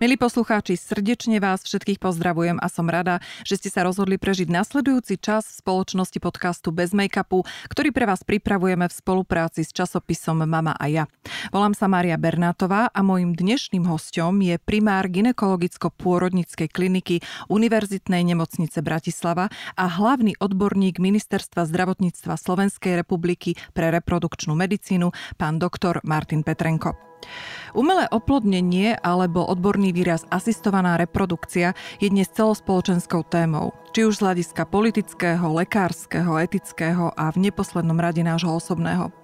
Milí poslucháči, srdečne vás všetkých pozdravujem a som rada, že ste sa rozhodli prežiť nasledujúci čas v spoločnosti podcastu Bez make-upu, ktorý pre vás pripravujeme v spolupráci s časopisom Mama a ja. Volám sa Mária Bernátová a mojim dnešným hostom je primár ginekologicko-pôrodníckej kliniky Univerzitnej nemocnice Bratislava a hlavný odborník Ministerstva zdravotníctva Slovenskej republiky pre reprodukčnú medicínu, pán doktor Martin Petrenko. Umelé oplodnenie alebo odborný výraz asistovaná reprodukcia je dnes celospoločenskou témou, či už z hľadiska politického, lekárskeho, etického a v neposlednom rade nášho osobného.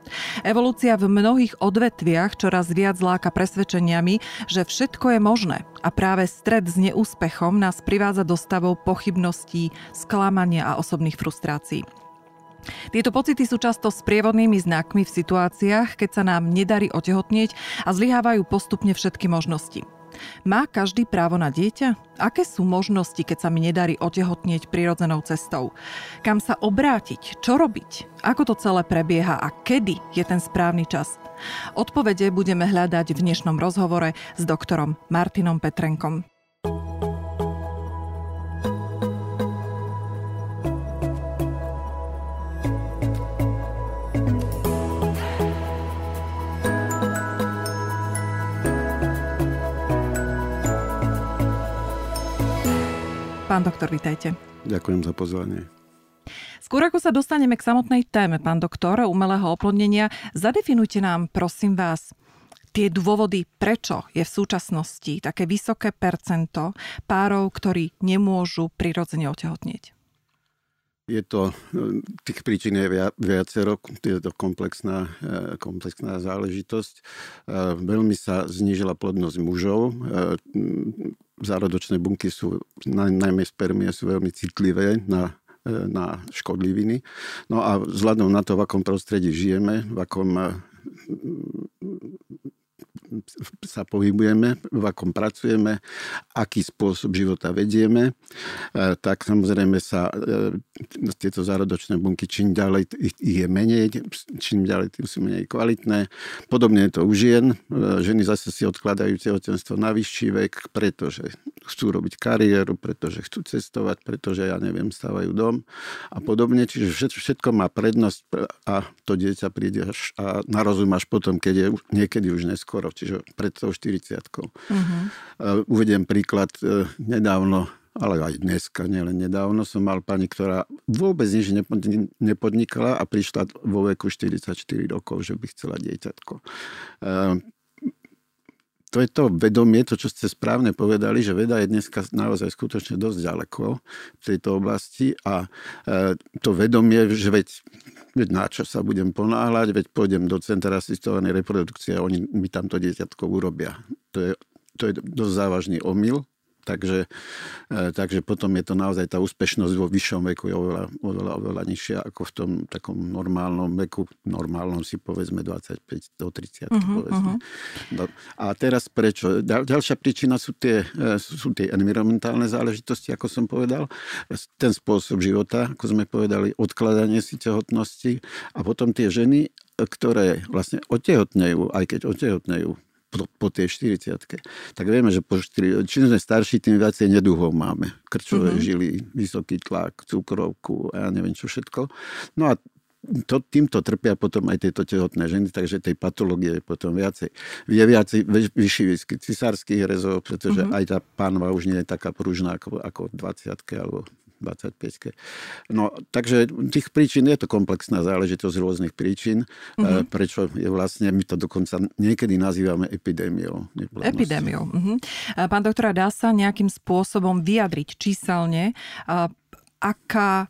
Evolúcia v mnohých odvetviach čoraz viac láka presvedčeniami, že všetko je možné a práve stred s neúspechom nás privádza do stavov pochybností, sklamania a osobných frustrácií. Tieto pocity sú často sprievodnými znakmi v situáciách, keď sa nám nedarí otehotnieť a zlyhávajú postupne všetky možnosti. Má každý právo na dieťa? Aké sú možnosti, keď sa mi nedarí otehotnieť prirodzenou cestou? Kam sa obrátiť? Čo robiť? Ako to celé prebieha a kedy je ten správny čas? Odpovede budeme hľadať v dnešnom rozhovore s doktorom Martinom Petrenkom. Pán doktor, vítajte. Ďakujem za pozvanie. Skôr ako sa dostaneme k samotnej téme, pán doktor, umelého oplodnenia, zadefinujte nám, prosím vás, tie dôvody, prečo je v súčasnosti také vysoké percento párov, ktorí nemôžu prirodzene otehotnieť. Je to, tých príčin je viacero, je to komplexná, e, komplexná záležitosť. E, veľmi sa znížila plodnosť mužov. E, zárodočné bunky sú, najmä spermie, sú veľmi citlivé na, e, na škodliviny. No a vzhľadom na to, v akom prostredí žijeme, v akom e, sa pohybujeme, v akom pracujeme, aký spôsob života vedieme, e, tak samozrejme sa e, tieto zárodočné bunky čím ďalej ich je menej, čím ďalej tým sú menej kvalitné. Podobne je to u žien. E, ženy zase si odkladajú tehotenstvo na vyšší vek, pretože chcú robiť kariéru, pretože chcú cestovať, pretože, ja neviem, stávajú dom a podobne. Čiže všetko má prednosť a to dieťa príde až a na až potom, keď je niekedy už neskoro čiže pred tou 40 uh-huh. Uvediem príklad e, nedávno, ale aj dneska, nielen nedávno, som mal pani, ktorá vôbec nič nepodnikala a prišla vo veku 44 rokov, že by chcela dieťatko e, to je to vedomie, to, čo ste správne povedali, že veda je dneska naozaj skutočne dosť ďaleko v tejto oblasti a to vedomie, že veď veď na čo sa budem ponáhľať, veď pôjdem do centra asistovanej reprodukcie a oni mi tamto dieťatko urobia. To je, to je dosť závažný omyl, Takže, e, takže potom je to naozaj tá úspešnosť vo vyššom veku je oveľa, oveľa, oveľa nižšia ako v tom takom normálnom veku, normálnom si povedzme 25 do 30. Uh-huh, povedzme. Uh-huh. No, a teraz prečo? Ďal, ďalšia príčina sú tie, e, sú tie environmentálne záležitosti, ako som povedal, ten spôsob života, ako sme povedali, odkladanie si tehotnosti a potom tie ženy, ktoré vlastne otehotnejú, aj keď otehotnejú po, po tej 40 tak vieme, že po 4, čím sme starší, tým viacej neduhov máme. Krčové mm-hmm. žily, vysoký tlak, cukrovku a ja neviem čo všetko. No a to, týmto trpia potom aj tieto tehotné ženy, takže tej patológie je potom viacej. Je viacej vyšší výskyt cisárskych rezov, pretože mm-hmm. aj tá pánva už nie je taká pružná ako, ako 20 alebo 25 No, takže tých príčin je to komplexná záležitosť rôznych príčin, uh-huh. prečo je vlastne, my to dokonca niekedy nazývame epidémiou. Epidémiou. Uh-huh. Pán doktora, dá sa nejakým spôsobom vyjadriť číselne, aká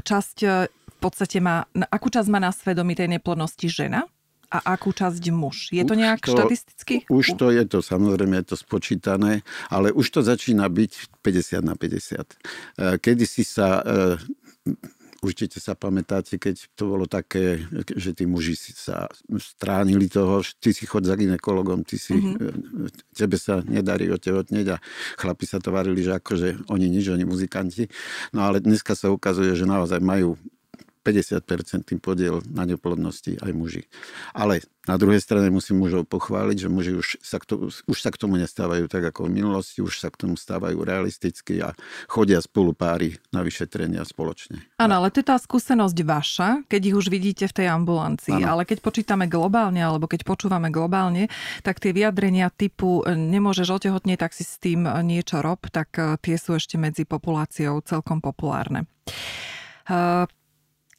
časť v podstate má, akú časť má na svedomí tej neplodnosti žena? A akú časť muž? Je to nejak to, štatisticky? Už to je to, samozrejme je to spočítané, ale už to začína byť 50 na 50. E, Kedy si sa e, určite sa pamätáte, keď to bolo také, že tí muži si sa stránili toho, ty si chod za ginekologom, ty si, mm-hmm. tebe sa nedarí otehotneť a chlapi sa tvarili, že akože oni nič, oni muzikanti. No ale dneska sa ukazuje, že naozaj majú 50% podiel na neplodnosti aj muži. Ale na druhej strane musím mužov pochváliť, že muži už sa, k tomu, už sa k tomu nestávajú tak ako v minulosti, už sa k tomu stávajú realisticky a chodia spolu páry na vyšetrenia spoločne. Áno, ale to je tá skúsenosť vaša, keď ich už vidíte v tej ambulancii. Ano. Ale keď počítame globálne, alebo keď počúvame globálne, tak tie vyjadrenia typu e, nemôžeš otehotnieť, tak si s tým e, niečo rob, tak e, tie sú ešte medzi populáciou celkom populárne.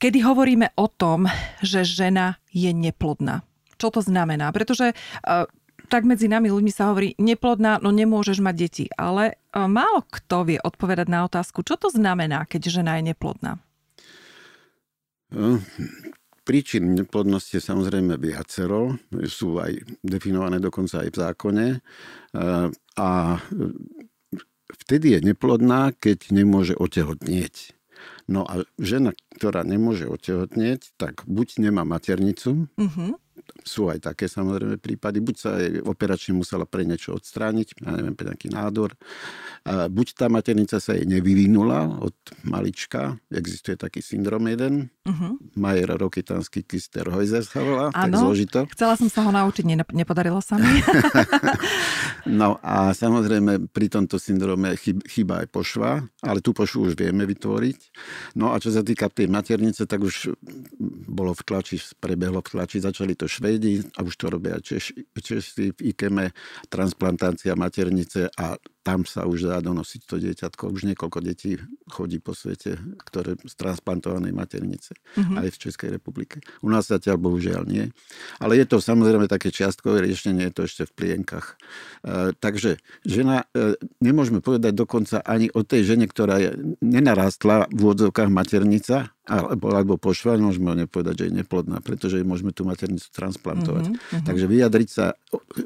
Kedy hovoríme o tom, že žena je neplodná? čo to znamená. Pretože uh, tak medzi nami ľuďmi sa hovorí, neplodná, no nemôžeš mať deti. Ale uh, málo kto vie odpovedať na otázku, čo to znamená, keď žena je neplodná. Uh, príčin neplodnosti je samozrejme viacero. Sú aj definované dokonca aj v zákone. Uh, a vtedy je neplodná, keď nemôže otehotnieť. No a žena, ktorá nemôže otehotnieť, tak buď nemá maternicu, uh-huh sú aj také samozrejme prípady. Buď sa aj operačne musela pre niečo odstrániť, ja neviem, pre nejaký nádor. A buď tá maternica sa jej nevyvinula od malička, existuje taký syndrom jeden, uh-huh. Majer Rokitanský Kister Hojzer sa volá, tak zložito. Chcela som sa ho naučiť, nepodarilo sa mi. no a samozrejme pri tomto syndrome chýba aj pošva, ale tú pošvu už vieme vytvoriť. No a čo sa týka tej maternice, tak už bolo v tlači, prebehlo v tlači, začali to Švédi a už to robia Češ, Česi v IKEME, transplantácia maternice a tam sa už dá donosiť to dieťatko. Už niekoľko detí chodí po svete, ktoré z transplantovanej maternice, mm-hmm. aj v Českej republike. U nás zatiaľ bohužiaľ nie. Ale je to samozrejme také čiastkové riešenie, je to ešte v plienkach. E, takže žena, e, nemôžeme povedať dokonca ani o tej žene, ktorá je, nenarástla v úvodzovkách maternica, alebo, alebo pošva, môžeme o nej povedať, že je neplodná, pretože môžeme tú maternicu transplantovať. Mm-hmm. Takže vyjadriť sa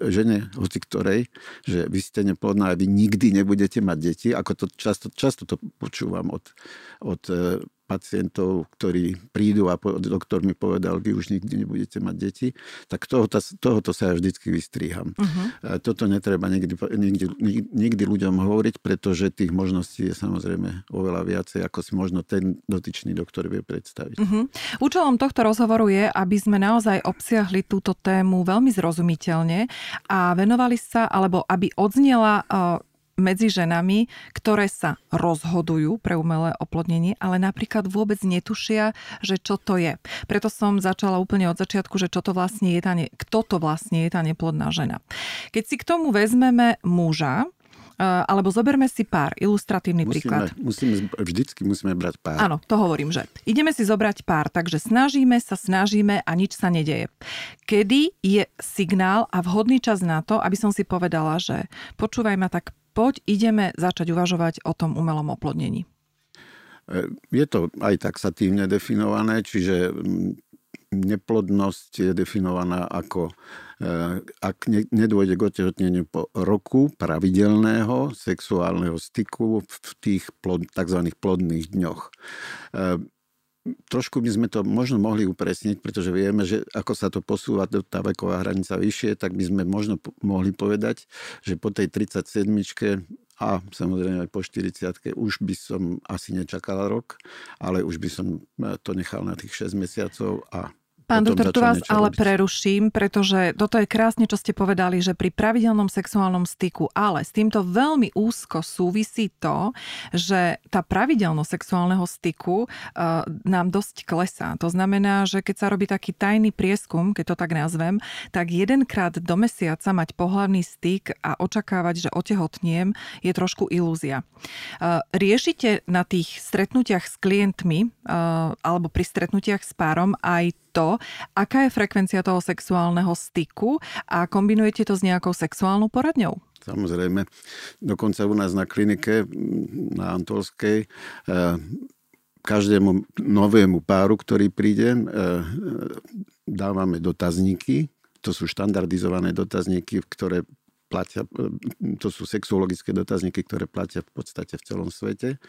žene, hoci ktorej, že vy ste neplodná a vy nikdy nebudete mať deti, ako to často, často to počúvam od, od e, pacientov, ktorí prídu a doktor mi povedal, vy už nikdy nebudete mať deti, tak tohoto, tohoto sa ja vždycky vystrieham. Uh-huh. Toto netreba nikdy, nikdy, nikdy ľuďom hovoriť, pretože tých možností je samozrejme oveľa viacej, ako si možno ten dotyčný doktor vie predstaviť. Uh-huh. Účelom tohto rozhovoru je, aby sme naozaj obsiahli túto tému veľmi zrozumiteľne a venovali sa, alebo aby odznela uh, medzi ženami, ktoré sa rozhodujú pre umelé oplodnenie, ale napríklad vôbec netušia, že čo to je. Preto som začala úplne od začiatku, že čo to vlastne je tá ne... kto to vlastne je tá neplodná žena. Keď si k tomu vezmeme muža, eh, alebo zoberme si pár, ilustratívny musíme, príklad. Musíme, vždycky musíme brať pár. Áno, to hovorím, že ideme si zobrať pár, takže snažíme sa, snažíme a nič sa nedeje. Kedy je signál a vhodný čas na to, aby som si povedala, že počúvaj ma tak poď ideme začať uvažovať o tom umelom oplodnení. E, je to aj taxatívne definované, čiže neplodnosť je definovaná ako e, ak nedôjde k otehotneniu po roku pravidelného sexuálneho styku v tých tzv. plodných dňoch. E, trošku by sme to možno mohli upresniť, pretože vieme, že ako sa to posúva tá veková hranica vyššie, tak by sme možno mohli povedať, že po tej 37 a samozrejme aj po 40 už by som asi nečakal rok, ale už by som to nechal na tých 6 mesiacov a Pán doktor, tu vás ale robiť. preruším, pretože toto je krásne, čo ste povedali, že pri pravidelnom sexuálnom styku, ale s týmto veľmi úzko súvisí to, že tá pravidelnosť sexuálneho styku uh, nám dosť klesá. To znamená, že keď sa robí taký tajný prieskum, keď to tak nazvem, tak jedenkrát do mesiaca mať pohlavný styk a očakávať, že otehotniem, je trošku ilúzia. Uh, riešite na tých stretnutiach s klientmi uh, alebo pri stretnutiach s párom aj to, aká je frekvencia toho sexuálneho styku a kombinujete to s nejakou sexuálnou poradňou? Samozrejme. Dokonca u nás na klinike na Antolskej eh, každému novému páru, ktorý príde, eh, dávame dotazníky. To sú štandardizované dotazníky, ktoré platia, to sú sexuologické dotazníky, ktoré platia v podstate v celom svete.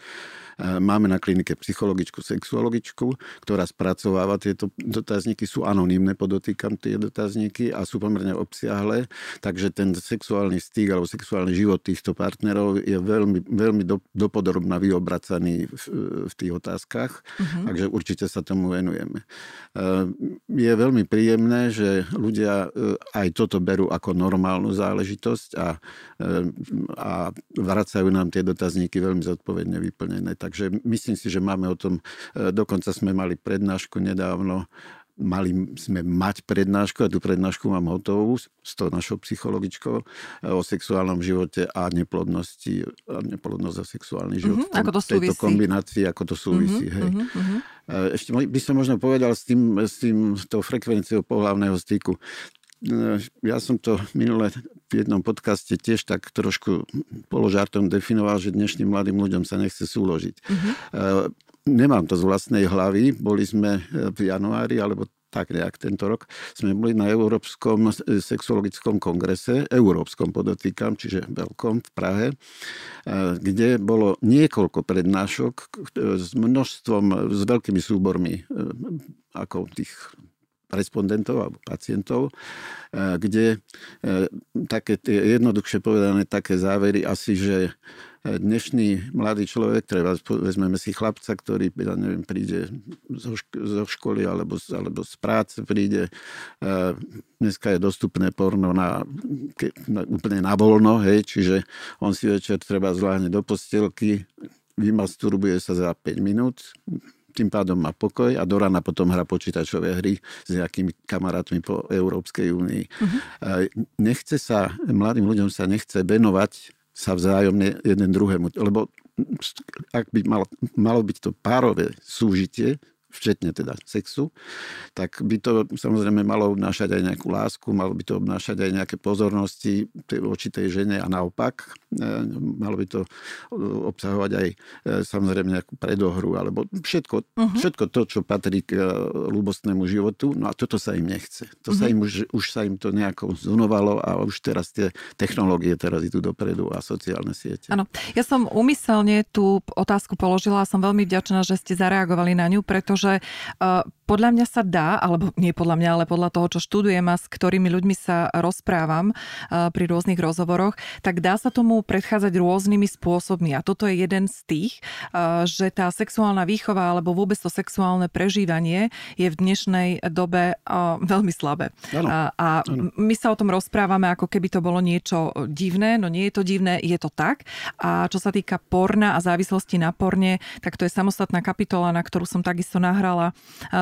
Máme na klinike psychologičku, sexuologičku, ktorá spracováva tieto dotazníky, sú anonimné, podotýkam tie dotazníky a sú pomerne obsiahle, takže ten sexuálny styk alebo sexuálny život týchto partnerov je veľmi, veľmi dopodrobná vyobracaný v, v tých otázkach, uh-huh. takže určite sa tomu venujeme. Je veľmi príjemné, že ľudia e, aj toto berú ako normálnu záležitosť a, e, a vracajú nám tie dotazníky veľmi zodpovedne vyplnené. Takže myslím si, že máme o tom, e, dokonca sme mali prednášku nedávno, mali sme mať prednášku a tú prednášku mám hotovú s tou našou psychologičkou e, o sexuálnom živote a neplodnosti a neplodnosť a sexuálny život. Uh-huh, ako to súvisí. Tejto kombinácii, ako to súvisí. Uh-huh, hej. Uh-huh. Ešte by som možno povedal s tým, s tým tou frekvenciou pohľavného styku ja som to minule v jednom podcaste tiež tak trošku položartom definoval, že dnešným mladým ľuďom sa nechce súložiť. Uh-huh. Nemám to z vlastnej hlavy. Boli sme v januári, alebo tak nejak tento rok, sme boli na Európskom sexuologickom kongrese, Európskom podotýkam, čiže veľkom v Prahe, kde bolo niekoľko prednášok s množstvom, s veľkými súbormi ako tých respondentov alebo pacientov, e, kde e, také jednoduchšie povedané také závery asi, že e, dnešný mladý človek, treba vezmeme si chlapca, ktorý ja neviem, príde zo, zo školy alebo, alebo z práce, príde, dneska je dostupné porno na, na, úplne na voľno, hej, čiže on si večer treba zvládne do postelky, vymasturbuje sa za 5 minút, tým pádom má pokoj a do rana potom hrá počítačové hry s nejakými kamarátmi po Európskej únii. Uh-huh. Nechce sa, mladým ľuďom sa nechce venovať sa vzájomne jeden druhému, lebo ak by malo, malo byť to párové súžitie, včetne teda sexu, tak by to samozrejme malo obnášať aj nejakú lásku, malo by to obnášať aj nejaké pozornosti voči tej žene a naopak. E, malo by to obsahovať aj e, samozrejme nejakú predohru, alebo všetko, uh-huh. všetko to, čo patrí k e, ľubostnému životu. No a toto sa im nechce. To uh-huh. sa mhm. im už, už sa im to nejako zunovalo a už teraz tie technológie teraz idú dopredu a sociálne siete. Áno. Ja som umyselne tú otázku položila a som veľmi vďačná, že ste zareagovali na ňu, pretože že uh, podľa mňa sa dá, alebo nie podľa mňa, ale podľa toho, čo študujem a s ktorými ľuďmi sa rozprávam uh, pri rôznych rozhovoroch, tak dá sa tomu predchádzať rôznymi spôsobmi. A toto je jeden z tých, uh, že tá sexuálna výchova alebo vôbec to sexuálne prežívanie je v dnešnej dobe veľmi slabé. Ano. A, my sa o tom rozprávame, ako keby to bolo niečo divné, no nie je to divné, je to tak. A čo sa týka porna a závislosti na porne, tak to je samostatná kapitola, na ktorú som takisto nahrala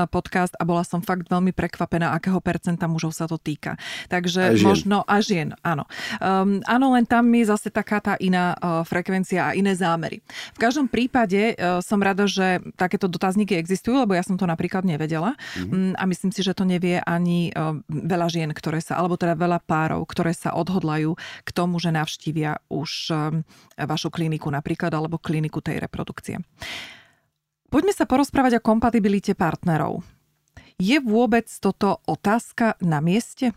podcast a bola som fakt veľmi prekvapená, akého percenta mužov sa to týka. Takže a možno a žien, áno. Um, áno, len tam je zase taká tá iná uh, frekvencia a iné zámery. V každom prípade uh, som rada, že takéto dotazníky existujú, lebo ja som to napríklad nevedela mm-hmm. um, a myslím si, že to nevie ani uh, veľa žien, ktoré sa, alebo teda veľa párov, ktoré sa odhodlajú k tomu, že navštívia už um, vašu kliniku napríklad alebo kliniku tej reprodukcie. Poďme sa porozprávať o kompatibilite partnerov. Je vôbec toto otázka na mieste?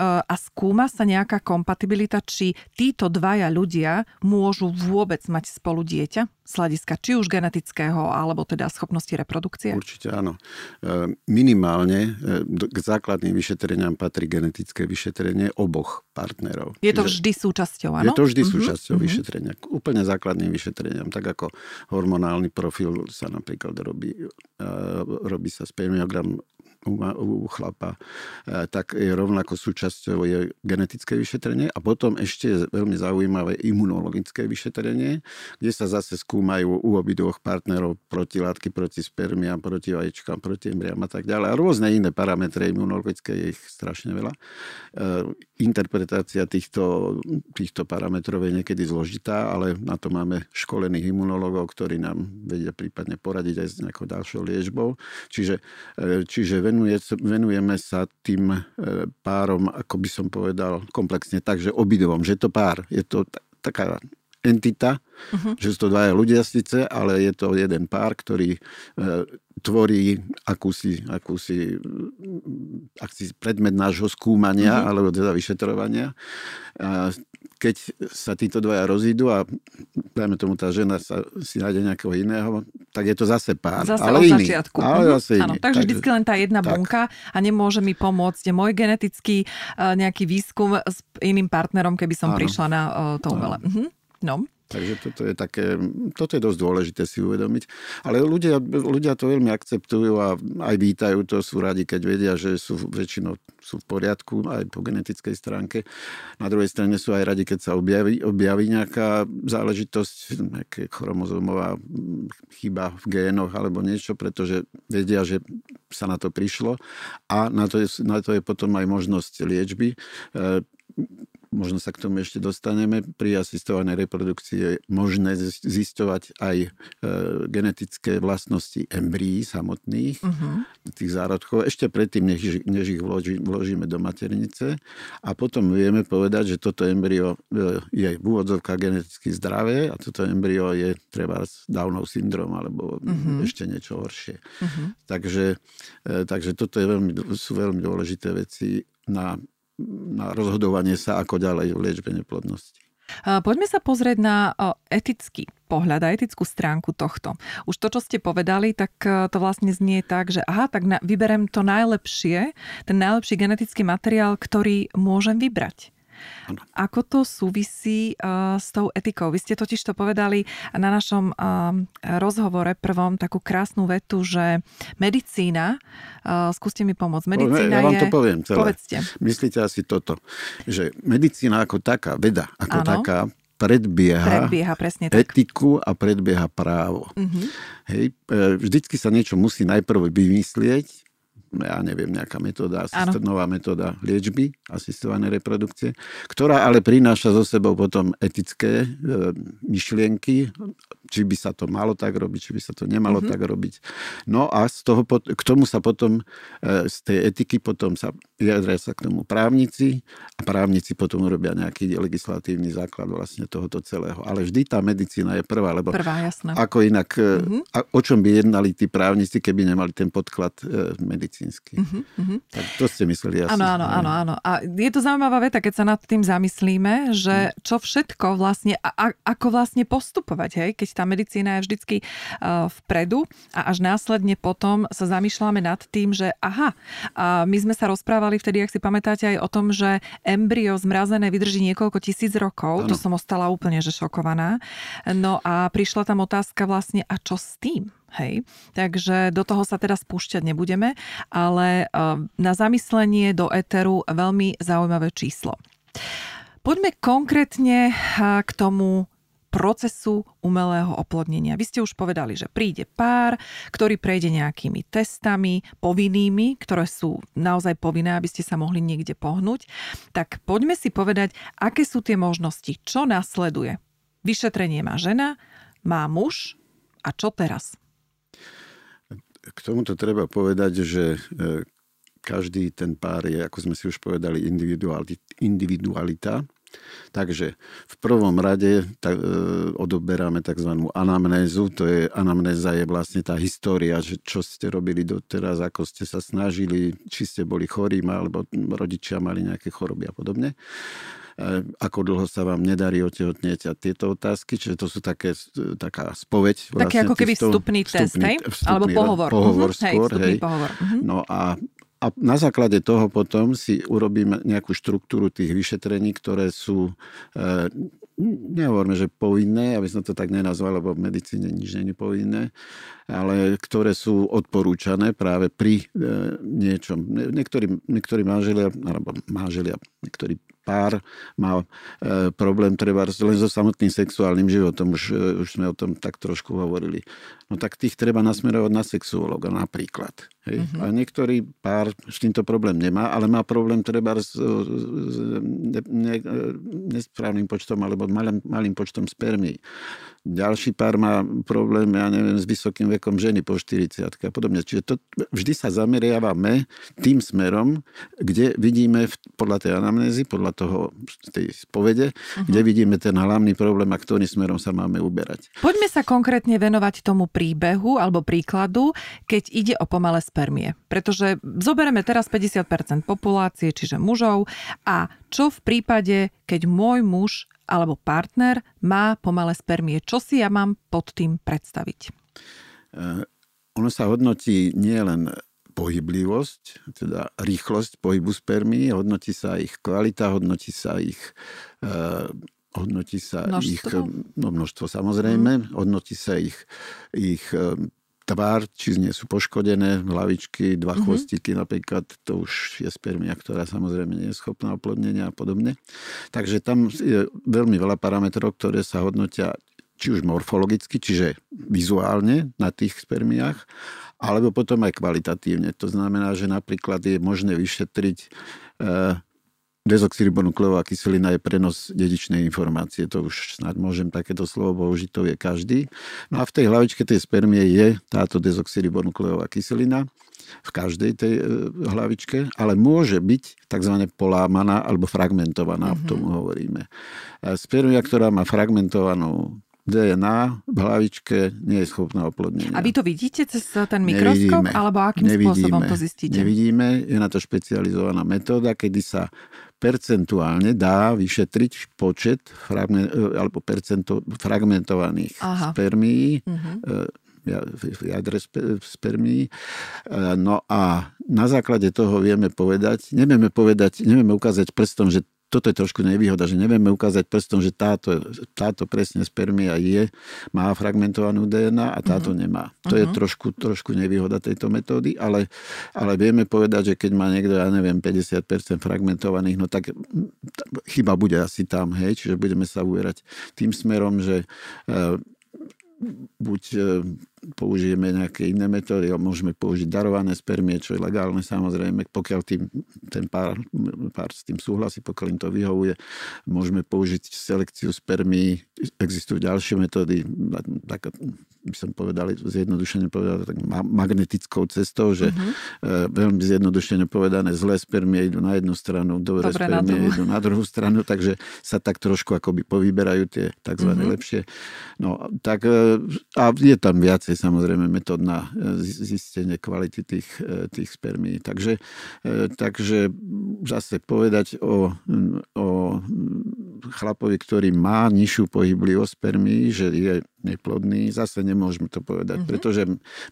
A skúma sa nejaká kompatibilita, či títo dvaja ľudia môžu vôbec mať spolu dieťa z hľadiska či už genetického, alebo teda schopnosti reprodukcie? Určite áno. E, minimálne e, k základným vyšetreniam patrí genetické vyšetrenie oboch partnerov. Je to vždy súčasťou, áno? Je to vždy mhm, súčasťou uh-huh. vyšetrenia. Úplne základným vyšetreniam, tak ako hormonálny profil sa napríklad robí, e, robí sa spermiogram u, u chlapa, e, tak je rovnako súčasťou je genetické vyšetrenie a potom ešte je veľmi zaujímavé imunologické vyšetrenie, kde sa zase skúmajú u obidvoch partnerov protilátky proti spermiam, proti vajíčkam, proti embriám a tak ďalej. A rôzne iné parametre imunologické, je ich strašne veľa. E, interpretácia týchto, týchto parametrov je niekedy zložitá, ale na to máme školených imunologov, ktorí nám vedia prípadne poradiť aj s nejakou ďalšou liečbou. Čiže, e, čiže venuje, venujeme sa tým e, párom, ako by som povedal, komplexne tak, že obidvom, že to pár, je to taká entita, uh-huh. že sú to dvaja ľudia síce, ale je to jeden pár, ktorý e, tvorí akúsi, akúsi akúsi predmet nášho skúmania uh-huh. alebo teda vyšetrovania. A keď sa títo dvaja rozídu a dajme tomu tá žena sa, si nájde nejakého iného, tak je to zase pár. Zase ale od iný. začiatku. Ale Mhm. zase iný. Áno, takže vždycky len tá jedna tak. bunka a nemôže mi pomôcť môj genetický uh, nejaký výskum s iným partnerom, keby som Áno. prišla na uh, to umelé. Mhm. No. Takže toto je také, toto je dosť dôležité si uvedomiť. Ale ľudia, ľudia to veľmi akceptujú a aj vítajú to, sú radi, keď vedia, že sú väčšinou sú v poriadku aj po genetickej stránke. Na druhej strane sú aj radi, keď sa objaví, objaví nejaká záležitosť, nejaká chromozómová chyba v génoch alebo niečo, pretože vedia, že sa na to prišlo a na to je, na to je potom aj možnosť liečby. Možno sa k tomu ešte dostaneme, pri asistovanej reprodukcii je možné zistovať aj e, genetické vlastnosti embryí samotných, Uh-huh. tých zárodkov, ešte predtým, než, než ich vloží, vložíme do maternice. A potom vieme povedať, že toto embryo e, je v úvodzovkách geneticky zdravé a toto embryo je treba Downov syndrom alebo Mhm. ešte niečo horšie. Uh-huh. Takže, e, takže toto je veľmi, sú veľmi dôležité veci na na rozhodovanie sa, ako ďalej v liečbe neplodnosti. Poďme sa pozrieť na etický pohľad a etickú stránku tohto. Už to, čo ste povedali, tak uh, to vlastne znie tak, že aha, tak na, vyberem to najlepšie, ten najlepší genetický materiál, ktorý môžem vybrať. Ano. Ako to súvisí uh, s tou etikou? Vy ste totiž to povedali na našom uh, rozhovore prvom takú krásnu vetu, že medicína, uh, skúste mi pomôcť, medicína ja vám je... to poviem celé. Povedzte. Myslíte asi toto, že medicína ako taká, veda ako Áno. taká, predbieha, Predbieha, presne tak. etiku a predbieha právo. Mhm. Hej, vždycky sa niečo musí najprv vymyslieť, ja neviem, nejaká metóda, asist- nová metóda liečby, asistovanej reprodukcie, ktorá ale prináša zo sebou potom etické e, myšlienky, či by sa to malo tak robiť, či by sa to nemalo mm-hmm. tak robiť. No a z toho, k tomu sa potom, e, z tej etiky potom sa vyjadria sa k tomu právnici a právnici potom urobia nejaký legislatívny základ vlastne tohoto celého. Ale vždy tá medicína je prvá, lebo Prvá, jasná. ako inak, mm-hmm. a, o čom by jednali tí právnici, keby nemali ten podklad e, medicínsky. Uh-huh. Tak to ste mysleli asi. Áno, áno, áno, áno. A je to zaujímavá veta, keď sa nad tým zamyslíme, že čo všetko vlastne, a, a, ako vlastne postupovať, hej, keď tá medicína je vždycky uh, vpredu a až následne potom sa zamýšľame nad tým, že aha, a my sme sa rozprávali vtedy, ak si pamätáte, aj o tom, že embryo zmrazené vydrží niekoľko tisíc rokov, Áno. to som ostala úplne že šokovaná. No a prišla tam otázka vlastne, a čo s tým? Hej, takže do toho sa teraz spúšťať nebudeme, ale uh, na zamyslenie do éteru veľmi zaujímavé číslo. Poďme konkrétne uh, k tomu procesu umelého oplodnenia. Vy ste už povedali, že príde pár, ktorý prejde nejakými testami povinnými, ktoré sú naozaj povinné, aby ste sa mohli niekde pohnúť. Tak poďme si povedať, aké sú tie možnosti, čo nasleduje. Vyšetrenie má žena, má muž a čo teraz? K tomuto treba povedať, že e, každý ten pár je, ako sme si už povedali, individualita. Takže v prvom rade tak, e, odoberáme tzv. anamnézu. To je, anamnéza je vlastne tá história, že čo ste robili doteraz, ako ste sa snažili, či ste boli chorí, alebo rodičia mali nejaké choroby a podobne ako dlho sa vám nedarí otehotnieť a tieto otázky, čiže to sú také, taká spoveď. Taký ako keby týchto- vstupný test, hej? Alebo pohovor. Pohovor Mhm, hej, skôr, vstupný hej. pohovor. Mhm. No a, a na základe toho potom si urobíme nejakú štruktúru tých vyšetrení, ktoré sú, e, nehovorme, že povinné, aby som to tak nenazval, lebo v medicíne nič je povinné, ale ktoré sú odporúčané práve pri e, niečom. Nie- Niektorí, niektorí manželia, alebo manželia, niektorí pár má e, problém treba len so samotným sexuálnym životom, už, e, už sme o tom tak trošku hovorili. No tak tých treba nasmerovať na sexuologa napríklad. Hej? Mm-hmm. A niektorý pár s týmto problém nemá, ale má problém treba s, s ne, ne, nesprávnym počtom alebo malým, malým počtom spermí. Ďalší pár má problém, ja neviem, s vysokým vekom ženy po 40 a podobne. Čiže to vždy sa zameriavame tým smerom, kde vidíme podľa tej anamnézy, podľa toho tej spovede, uh-huh. kde vidíme ten hlavný problém a ktorým smerom sa máme uberať. Poďme sa konkrétne venovať tomu príbehu alebo príkladu, keď ide o pomalé spermie. Pretože zoberieme teraz 50% populácie, čiže mužov a čo v prípade, keď môj muž alebo partner má pomalé spermie. Čo si ja mám pod tým predstaviť? Uh, ono sa hodnotí nielen pohyblivosť, teda rýchlosť pohybu spermí, hodnotí sa ich kvalita, hodnotí sa ich uh, hodnotí sa množstvo? ich no, množstvo samozrejme, mm. hodnotí sa ich, ich tvár, či nie sú poškodené, hlavičky, dva mm-hmm. chvostiky napríklad, to už je spermia, ktorá samozrejme nie je schopná oplodnenia a podobne. Takže tam je veľmi veľa parametrov, ktoré sa hodnotia či už morfologicky, čiže vizuálne na tých spermiách, alebo potom aj kvalitatívne. To znamená, že napríklad je možné vyšetriť eh, Dezoxyribonukleová kyselina je prenos dedičnej informácie. To už snad môžem takéto slovo použiť, to je každý. No a v tej hlavičke tej spermie je táto dezoxyribonukleová kyselina v každej tej e, hlavičke, ale môže byť tzv. polámaná alebo fragmentovaná, mm-hmm. tomu hovoríme. Spermia, ktorá má fragmentovanú DNA v hlavičke nie je schopná oplodnenia. A vy to vidíte cez ten mikroskop? Nevidíme. Alebo akým Nevidíme. spôsobom to zistíte? Nevidíme. Je na to špecializovaná metóda, kedy sa percentuálne dá vyšetriť počet fragment, e, alebo percento fragmentovaných Aha. spermií, uh-huh. v jadre spermií. E, no a na základe toho vieme povedať, nevieme povedať, nevieme ukázať prstom, že toto je trošku nevýhoda, že nevieme ukázať prstom, že táto, táto presne spermia je, má fragmentovanú DNA a táto uh-huh. nemá. To uh-huh. je mhm. trošku, trošku nevýhoda tejto metódy, ale, ale vieme povedať, že keď má niekto, ja neviem, 50% fragmentovaných, no tak chyba bude asi tam, hej, čiže budeme sa uverať tým smerom, že e, buď e, použijeme nejaké iné metódy, môžeme použiť darované spermie, čo je legálne samozrejme, pokiaľ tým, ten pár, pár s tým súhlasí, pokiaľ im to vyhovuje, môžeme použiť selekciu spermí, existujú ďalšie metódy, tak by som povedal, zjednodušene povedal, tak magnetickou cestou, že uh-huh. veľmi zjednodušene povedané, zlé spermie idú na jednu stranu, dobré Dobre, spermie na idú na druhú stranu, takže sa tak trošku akoby povyberajú tie tzv. Uh-huh. lepšie. No, tak e, a je tam viacej samozrejme metód na e, zistenie kvality tých, tých spermí. Takže, takže zase povedať o, o chlapovi, ktorý má nižšiu pohyblivosť spermí, že je neplodný, zase nemôžeme to povedať, mm-hmm. pretože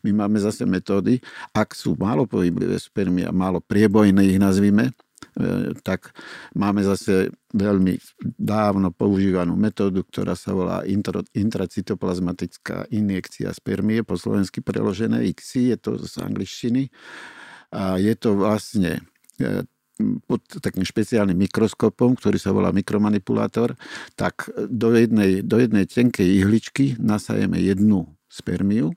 my máme zase metódy, ak sú málo pohyblivé spermie a málo priebojné ich nazvime, e, tak máme zase veľmi dávno používanú metódu, ktorá sa volá intracytoplazmatická injekcia spermie, po slovensky preložené XI, je to z angličtiny. A je to vlastne e, pod takým špeciálnym mikroskopom, ktorý sa volá mikromanipulátor, tak do jednej, do jednej tenkej ihličky nasajeme jednu spermiu,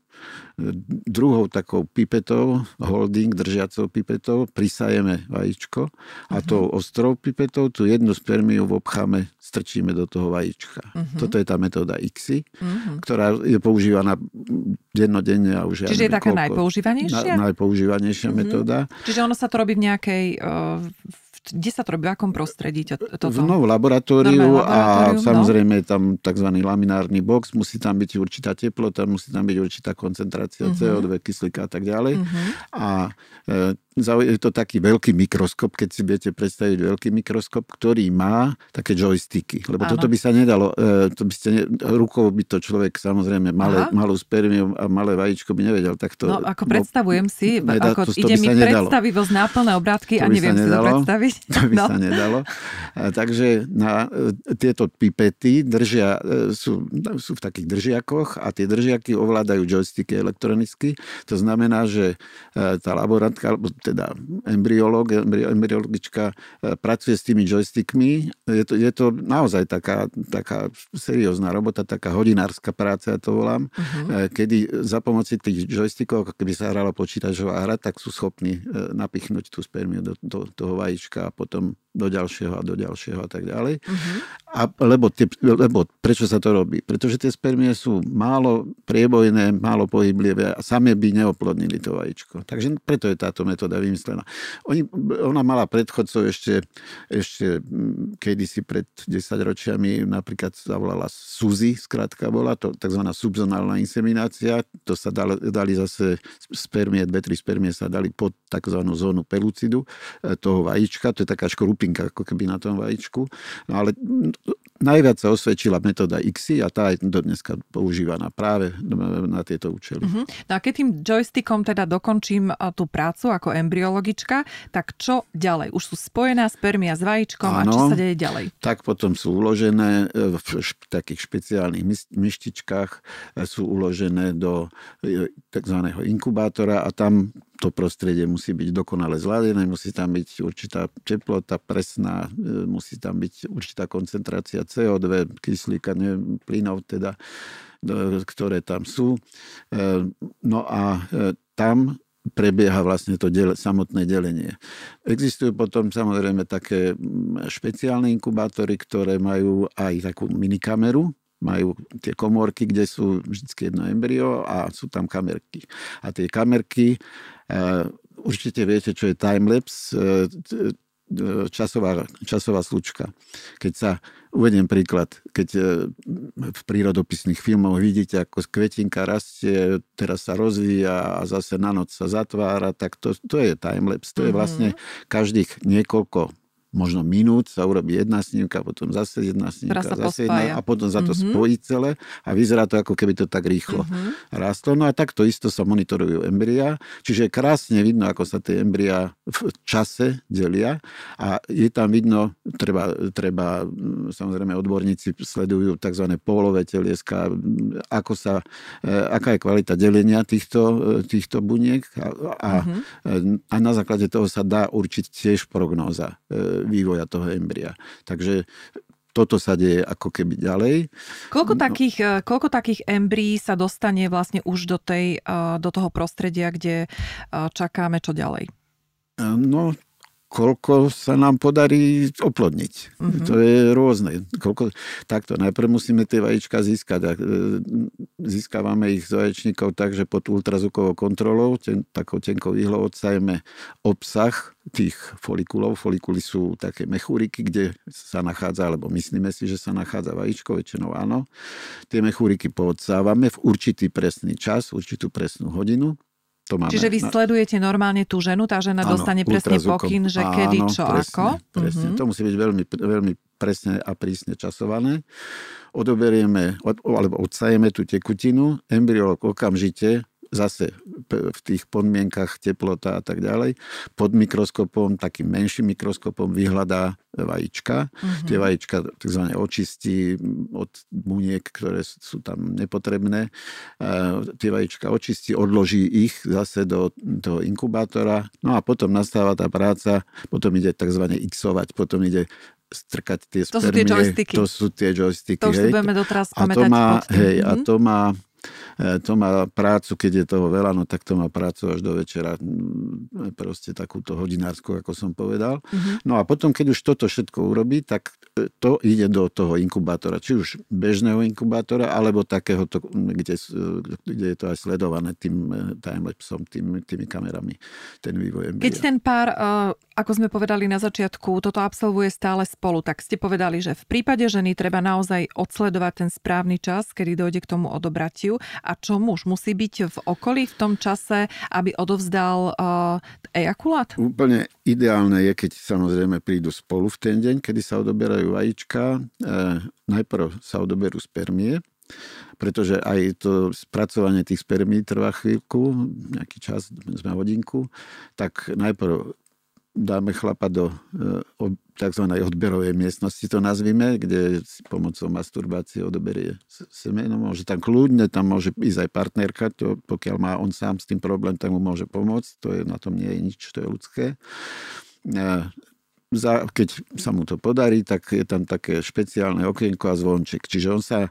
druhou takou pipetou, holding držiacou pipetou, prisajeme vajíčko a uh-huh. tou ostrou pipetou tú jednu spermiu obcháme, strčíme do toho vajíčka. Uh-huh. Toto je tá metóda ICSI, uh-huh. ktorá je používaná dennodenne a už Čiže je taká koľko, najpoužívanejšia? Na, najpoužívanejšia uh-huh. metóda. Čiže ono sa to robí v nejakej uh, kde sa to robí, v akom prostredí? Toto? No, v laboratóriu, a no. samozrejme no. tam tzv. laminárny box, musí tam byť určitá teplota, musí tam byť určitá koncentrácia uh-huh. CO2, kyslíka a tak ďalej. Uh-huh. A e, je to taký veľký mikroskop, keď si viete predstaviť veľký mikroskop, ktorý má také joysticky. Lebo Áno. toto by sa nedalo, e, to by ste, rukou by to človek samozrejme malé, malú spermiu a malé vajíčko by nevedel takto. No ako predstavujem no, si, nedá, ako to, ide to mi predstavivosť náplné obrátky a neviem si to predstaviť. To by no. sa nedalo. A, takže na e, tieto pipety držia, e, sú, sú v takých držiakoch a tie držiaky ovládajú joysticky elektronicky. To znamená, že tá laborantka, teda embryolog, embryologička e, pracuje s tými joystickmi. Je to, je to naozaj taká, taká seriózna robota, taká hodinárska práca, ja to volám, uh-huh. kedy za pomoci tých joystickov, ako keby sa hrala počítačová hra, tak sú schopní e, napichnúť tú spermiu do, do toho vajíčka a potom do ďalšieho a do ďalšieho a tak ďalej. Uh-huh. A, lebo, tie, lebo prečo sa to robí? Pretože tie spermie sú málo priebojné, málo pohyblivé a same by neoplodnili to vajíčko. Takže preto je táto metóda vymyslená. Oni, ona mala predchodcov ešte, ešte mm, kedysi pred 10 ročiami, napríklad zavolala Suzy, skrátka bola to tzv. subzonálna inseminácia. To sa dali, dali zase spermie, dve, tri spermie sa dali pod tzv. zónu pelucidu e, toho vajíčka. To je taká škrupinka ako keby na tom vajíčku. No ale najviac sa osvedčila metóda XI a tá je do používaná práve na tieto účely. Uh-huh. No a keď tým joystickom teda dokončím tú prácu ako embryologička, tak čo ďalej? Už sú spojená spermia s vajíčkom ano, a čo sa deje ďalej? Tak potom sú uložené e, v takých špeciálnych myštičkách, e, sú uložené do e, tzv. inkubátora a tam to prostredie musí byť dokonale zladené, musí tam byť určitá teplota presná, musí tam byť určitá koncentrácia CO2, kyslíka, neviem, plynov teda, ktoré tam sú. No a tam prebieha vlastne to dele, samotné delenie. Existujú potom samozrejme také špeciálne inkubátory, ktoré majú aj takú minikameru, majú tie komórky, kde sú vždy jedno embryo a sú tam kamerky. A tie kamerky, uh, určite viete, čo je timelapse, uh, časová, časová slučka. Keď sa, uvediem príklad, keď v prírodopisných filmoch vidíte, ako kvetinka rastie, teraz sa rozvíja a zase na noc sa zatvára, tak to, to je timelapse. To je mhm. vlastne každých niekoľko možno minút sa urobí jedna snímka, potom zase jedna snímka, zase jedna a potom za to mm-hmm. spojí celé a vyzerá to ako keby to tak rýchlo mm-hmm. rastlo. No a takto isto sa monitorujú embria, čiže krásne vidno, ako sa tie embria v čase delia a je tam vidno, treba, treba samozrejme odborníci sledujú tzv. pólové telieska, ako sa, e, aká je kvalita delenia týchto, e, týchto buniek a, a, mm-hmm. a na základe toho sa dá určiť tiež prognóza vývoja toho embria. Takže toto sa deje ako keby ďalej. Koľko, no. takých, eh, koľko takých embryí sa dostane vlastne už do, tej, eh, do toho prostredia, kde eh, čakáme čo ďalej? No, koľko sa nám podarí oplodniť. Uh-huh. To je rôzne. Koľko, takto, najprv musíme tie vajíčka získať. A získavame ich z vaječníkov tak, že pod ultrazvukovou kontrolou, ten, takou tenkou výhlou odsajeme obsah tých folikulov. Folikuly sú také mechúriky, kde sa nachádza, alebo myslíme si, že sa nachádza vajíčko, väčšinou áno. Tie mechúriky poodsávame v určitý presný čas, určitú presnú hodinu to máme. Čiže vy sledujete normálne tú ženu, tá žena áno, dostane presne pokyn, že áno, kedy, čo, presne, ako? Presne, mm-hmm. to musí byť veľmi, veľmi presne a prísne časované. Odoberieme, od, alebo odsajeme tú tekutinu, embryolog okamžite zase v tých podmienkach teplota a tak ďalej, pod mikroskopom, takým menším mikroskopom vyhľadá vajíčka. Mm-hmm. Tie vajíčka tzv. očistí od buniek, ktoré sú tam nepotrebné. Tie vajíčka očistí, odloží ich zase do toho inkubátora. No a potom nastáva tá práca, potom ide tzv. xovať, potom ide strkať tie spermie. To sú tie joysticky. To sú tie joysticky. To už hej. budeme doteraz. A to má, hej, mm-hmm. a to má E, to má prácu, keď je toho veľa, no tak to má prácu až do večera. Mm, proste takúto hodinárskú, ako som povedal. Mm-hmm. No a potom, keď už toto všetko urobí, tak e, to ide do toho inkubátora. Či už bežného inkubátora, alebo takého, kde, kde je to aj sledované tým e, timelapsom, tým, tými kamerami, ten vývoj Keď ten pár, ako sme povedali na začiatku, toto absolvuje stále spolu, tak ste povedali, že v prípade ženy treba naozaj odsledovať ten správny čas, kedy dojde k tomu odobratiu a čo muž musí byť v okolí v tom čase, aby odovzdal uh, ejakulát? Úplne ideálne je, keď samozrejme prídu spolu v ten deň, kedy sa odoberajú vajíčka. E, najprv sa odoberú spermie, pretože aj to spracovanie tých spermí trvá chvíľku, nejaký čas, sme hodinku, tak najprv dáme chlapa do e, tzv. odberovej miestnosti, to nazvime, kde si pomocou masturbácie odoberie semeno. Môže tam kľudne, tam môže ísť aj partnerka, to, pokiaľ má on sám s tým problém, tak mu môže pomôcť. To je, na tom nie je nič, to je ľudské. E, za, keď sa mu to podarí, tak je tam také špeciálne okienko a zvonček. Čiže on sa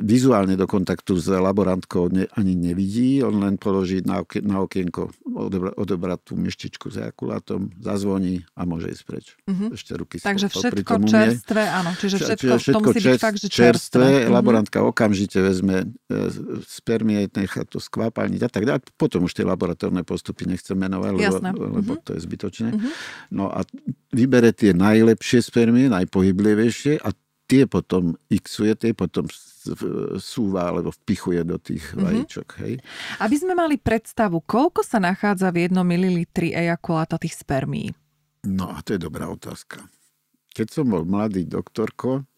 vizuálne do kontaktu s laborantkou ne, ani nevidí, on len položí na, okien, na okienko, odebra, odebrať tú myštičku s ejakulátom, zazvoní a môže ísť preč. Uh-huh. Ešte ruky Takže všetko čerstvé, áno. Čiže všetko, čiže všetko musí čerst, fakt, že čerstvé. Laborantka okamžite vezme e, spermie, nechá to skvápalniť a tak ďalej. Potom už tie laboratórne postupy nechcem menovať, lebo, lebo uh-huh. to je zbytočné. Uh-huh. No a vybere tie najlepšie spermie, najpohyblivejšie a tie potom xuje, tie potom súva alebo vpichuje do tých mm-hmm. vajíčok. Hej. Aby sme mali predstavu, koľko sa nachádza v jednom mililitri ejakuláta tých spermí? No a to je dobrá otázka. Keď som bol mladý doktorko,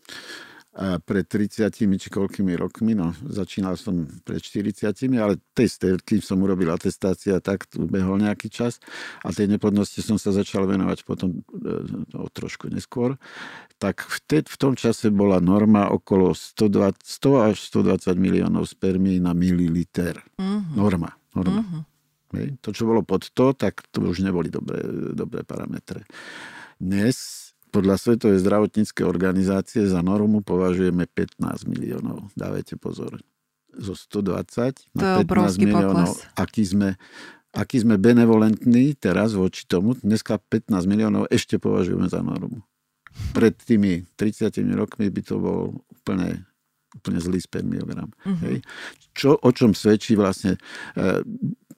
pred 30 či koľkými rokmi, no začínal som pred 40, ale tej kým som urobil atestácia, tak behol nejaký čas a tej neplodnosti som sa začal venovať potom no, trošku neskôr, tak v, te, v tom čase bola norma okolo 120, 100 až 120 miliónov spermí na mililiter. Uh-huh. Norma. norma. Uh-huh. Hej. To, čo bolo pod to, tak to už neboli dobré, dobré parametre. Dnes podľa Svetovej zdravotníckej organizácie za normu považujeme 15 miliónov. Dávajte pozor. Zo 120 na 15 miliónov. Aký sme, aký sme benevolentní teraz voči tomu. Dneska 15 miliónov ešte považujeme za normu. Pred tými 30 rokmi by to bol úplne úplne zlý spermiogram. Uh-huh. Hej. Čo, o čom svedčí vlastne e,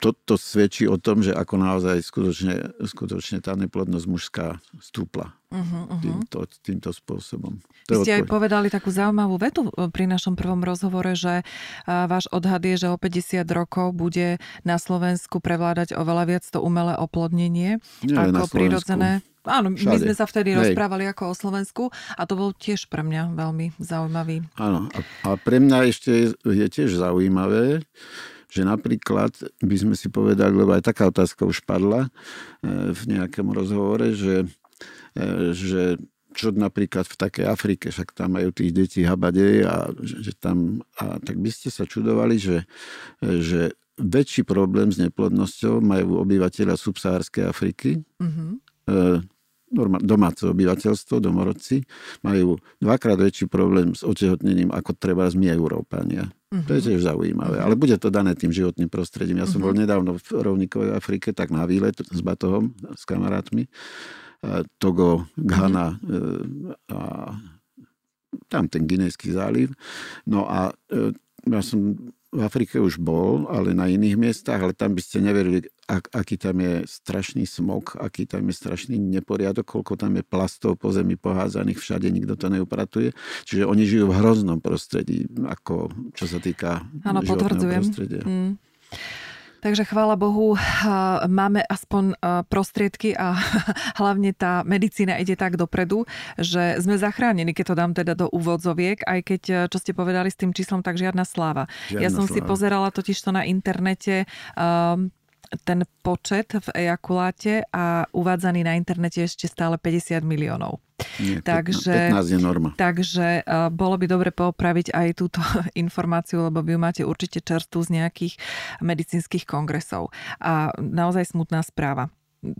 to, to svedčí o tom, že ako naozaj skutočne, skutočne tá neplodnosť mužská stúpla uh-huh, uh-huh. Týmto, týmto spôsobom. To Vy ste aj povedali takú zaujímavú vetu e, pri našom prvom rozhovore, že e, váš odhad je, že o 50 rokov bude na Slovensku prevládať oveľa viac to umelé oplodnenie Nie, ako prirodzené Áno, Všade. my sme sa vtedy Hej. rozprávali ako o Slovensku a to bol tiež pre mňa veľmi zaujímavý. Áno, a, a pre mňa ešte je, tiež zaujímavé, že napríklad by sme si povedali, lebo aj taká otázka už padla e, v nejakom rozhovore, že, e, že čo napríklad v takej Afrike, však tam majú tých detí habadej a že, tam, a tak by ste sa čudovali, že, e, že väčší problém s neplodnosťou majú obyvateľia subsahárskej Afriky, mm-hmm domáce obyvateľstvo, domorodci, majú dvakrát väčší problém s otehotnením ako treba z my Európania. Uh-huh. To je mhm. tiež zaujímavé. Uh-huh. Ale bude to dané tým životným prostredím. Ja som uh-huh. bol nedávno v rovníkovej Afrike, tak na výlet s Batohom, s kamarátmi. Togo, Ghana uh-huh. a tam ten Ginejský záliv. No a e, ja som v Afrike už bol, ale na iných miestach, ale tam by ste neverili, ak, aký tam je strašný smog, aký tam je strašný neporiadok, koľko tam je plastov po zemi pohádzaných, všade nikto to neupratuje. Čiže oni žijú v hroznom prostredí, ako čo sa týka ano, životného prostredia. Mm. Takže chvála Bohu, máme aspoň prostriedky a hlavne tá medicína ide tak dopredu, že sme zachránení, keď to dám teda do úvodzoviek, aj keď, čo ste povedali s tým číslom, tak žiadna sláva. Žiadna ja som sláva. si pozerala totiž to na internete um, ten počet v ejakuláte a uvádzaný na internete ešte stále 50 miliónov. Nie, takže, 15 je norma. Takže uh, bolo by dobre popraviť aj túto informáciu, lebo vy ju máte určite čerstvu z nejakých medicínskych kongresov. A naozaj smutná správa.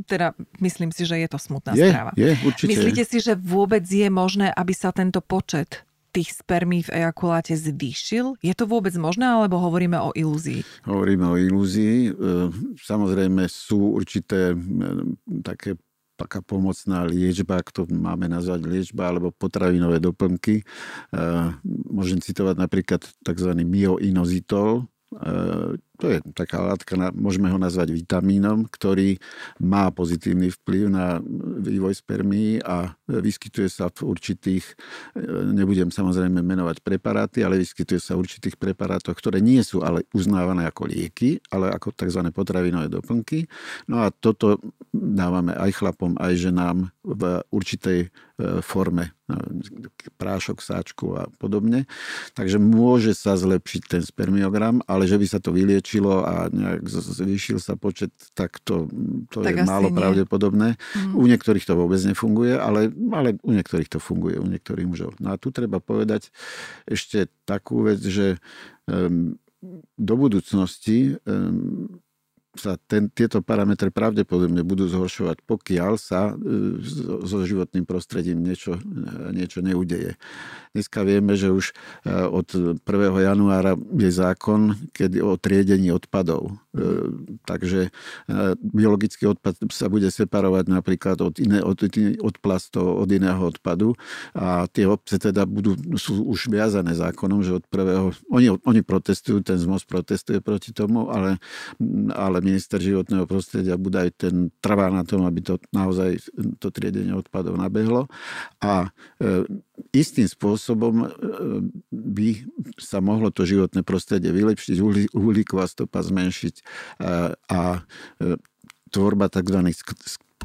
Teda myslím si, že je to smutná je, správa. Je, určite. Myslíte si, že vôbec je možné, aby sa tento počet tých spermí v ejakuláte zvýšil? Je to vôbec možné, alebo hovoríme o ilúzii? Hovoríme o ilúzii. E, samozrejme sú určité e, také taká pomocná liečba, ak to máme nazvať liečba, alebo potravinové doplnky. E, môžem citovať napríklad tzv. myoinozitol, to je taká látka, môžeme ho nazvať vitamínom, ktorý má pozitívny vplyv na vývoj spermí a vyskytuje sa v určitých, e, nebudem samozrejme menovať preparáty, ale vyskytuje sa v určitých preparátoch, ktoré nie sú ale uznávané ako lieky, ale ako tzv. potravinové doplnky. No a toto dávame aj chlapom, aj ženám v určitej e, forme e, prášok, sáčku a podobne. Takže môže sa zlepšiť ten spermiogram, ale že by sa to vyliečilo zvýšilo a nejak zvýšil sa počet, tak to, to tak je málo nie. pravdepodobné. Mm. U niektorých to vôbec nefunguje, ale, ale u niektorých to funguje, u niektorých mužov. No a tu treba povedať ešte takú vec, že um, do budúcnosti um, sa ten, tieto parametre pravdepodobne budú zhoršovať, pokiaľ sa e, so životným prostredím niečo, e, niečo neudeje. Dneska vieme, že už e, od 1. januára je zákon kedy o triedení odpadov. Takže biologický odpad sa bude separovať napríklad od, iné, od, od plastov, od iného odpadu a tie obce teda budú, sú už viazané zákonom, že od prvého... Oni, oni protestujú, ten zmoz protestuje proti tomu, ale, ale minister životného prostredia Budaj ten trvá na tom, aby to naozaj to triedenie odpadov nabehlo. A e, istým spôsobom e, by sa mohlo to životné prostredie vylepšiť, uhlíková stopa zmenšiť e, a e, tvorba tzv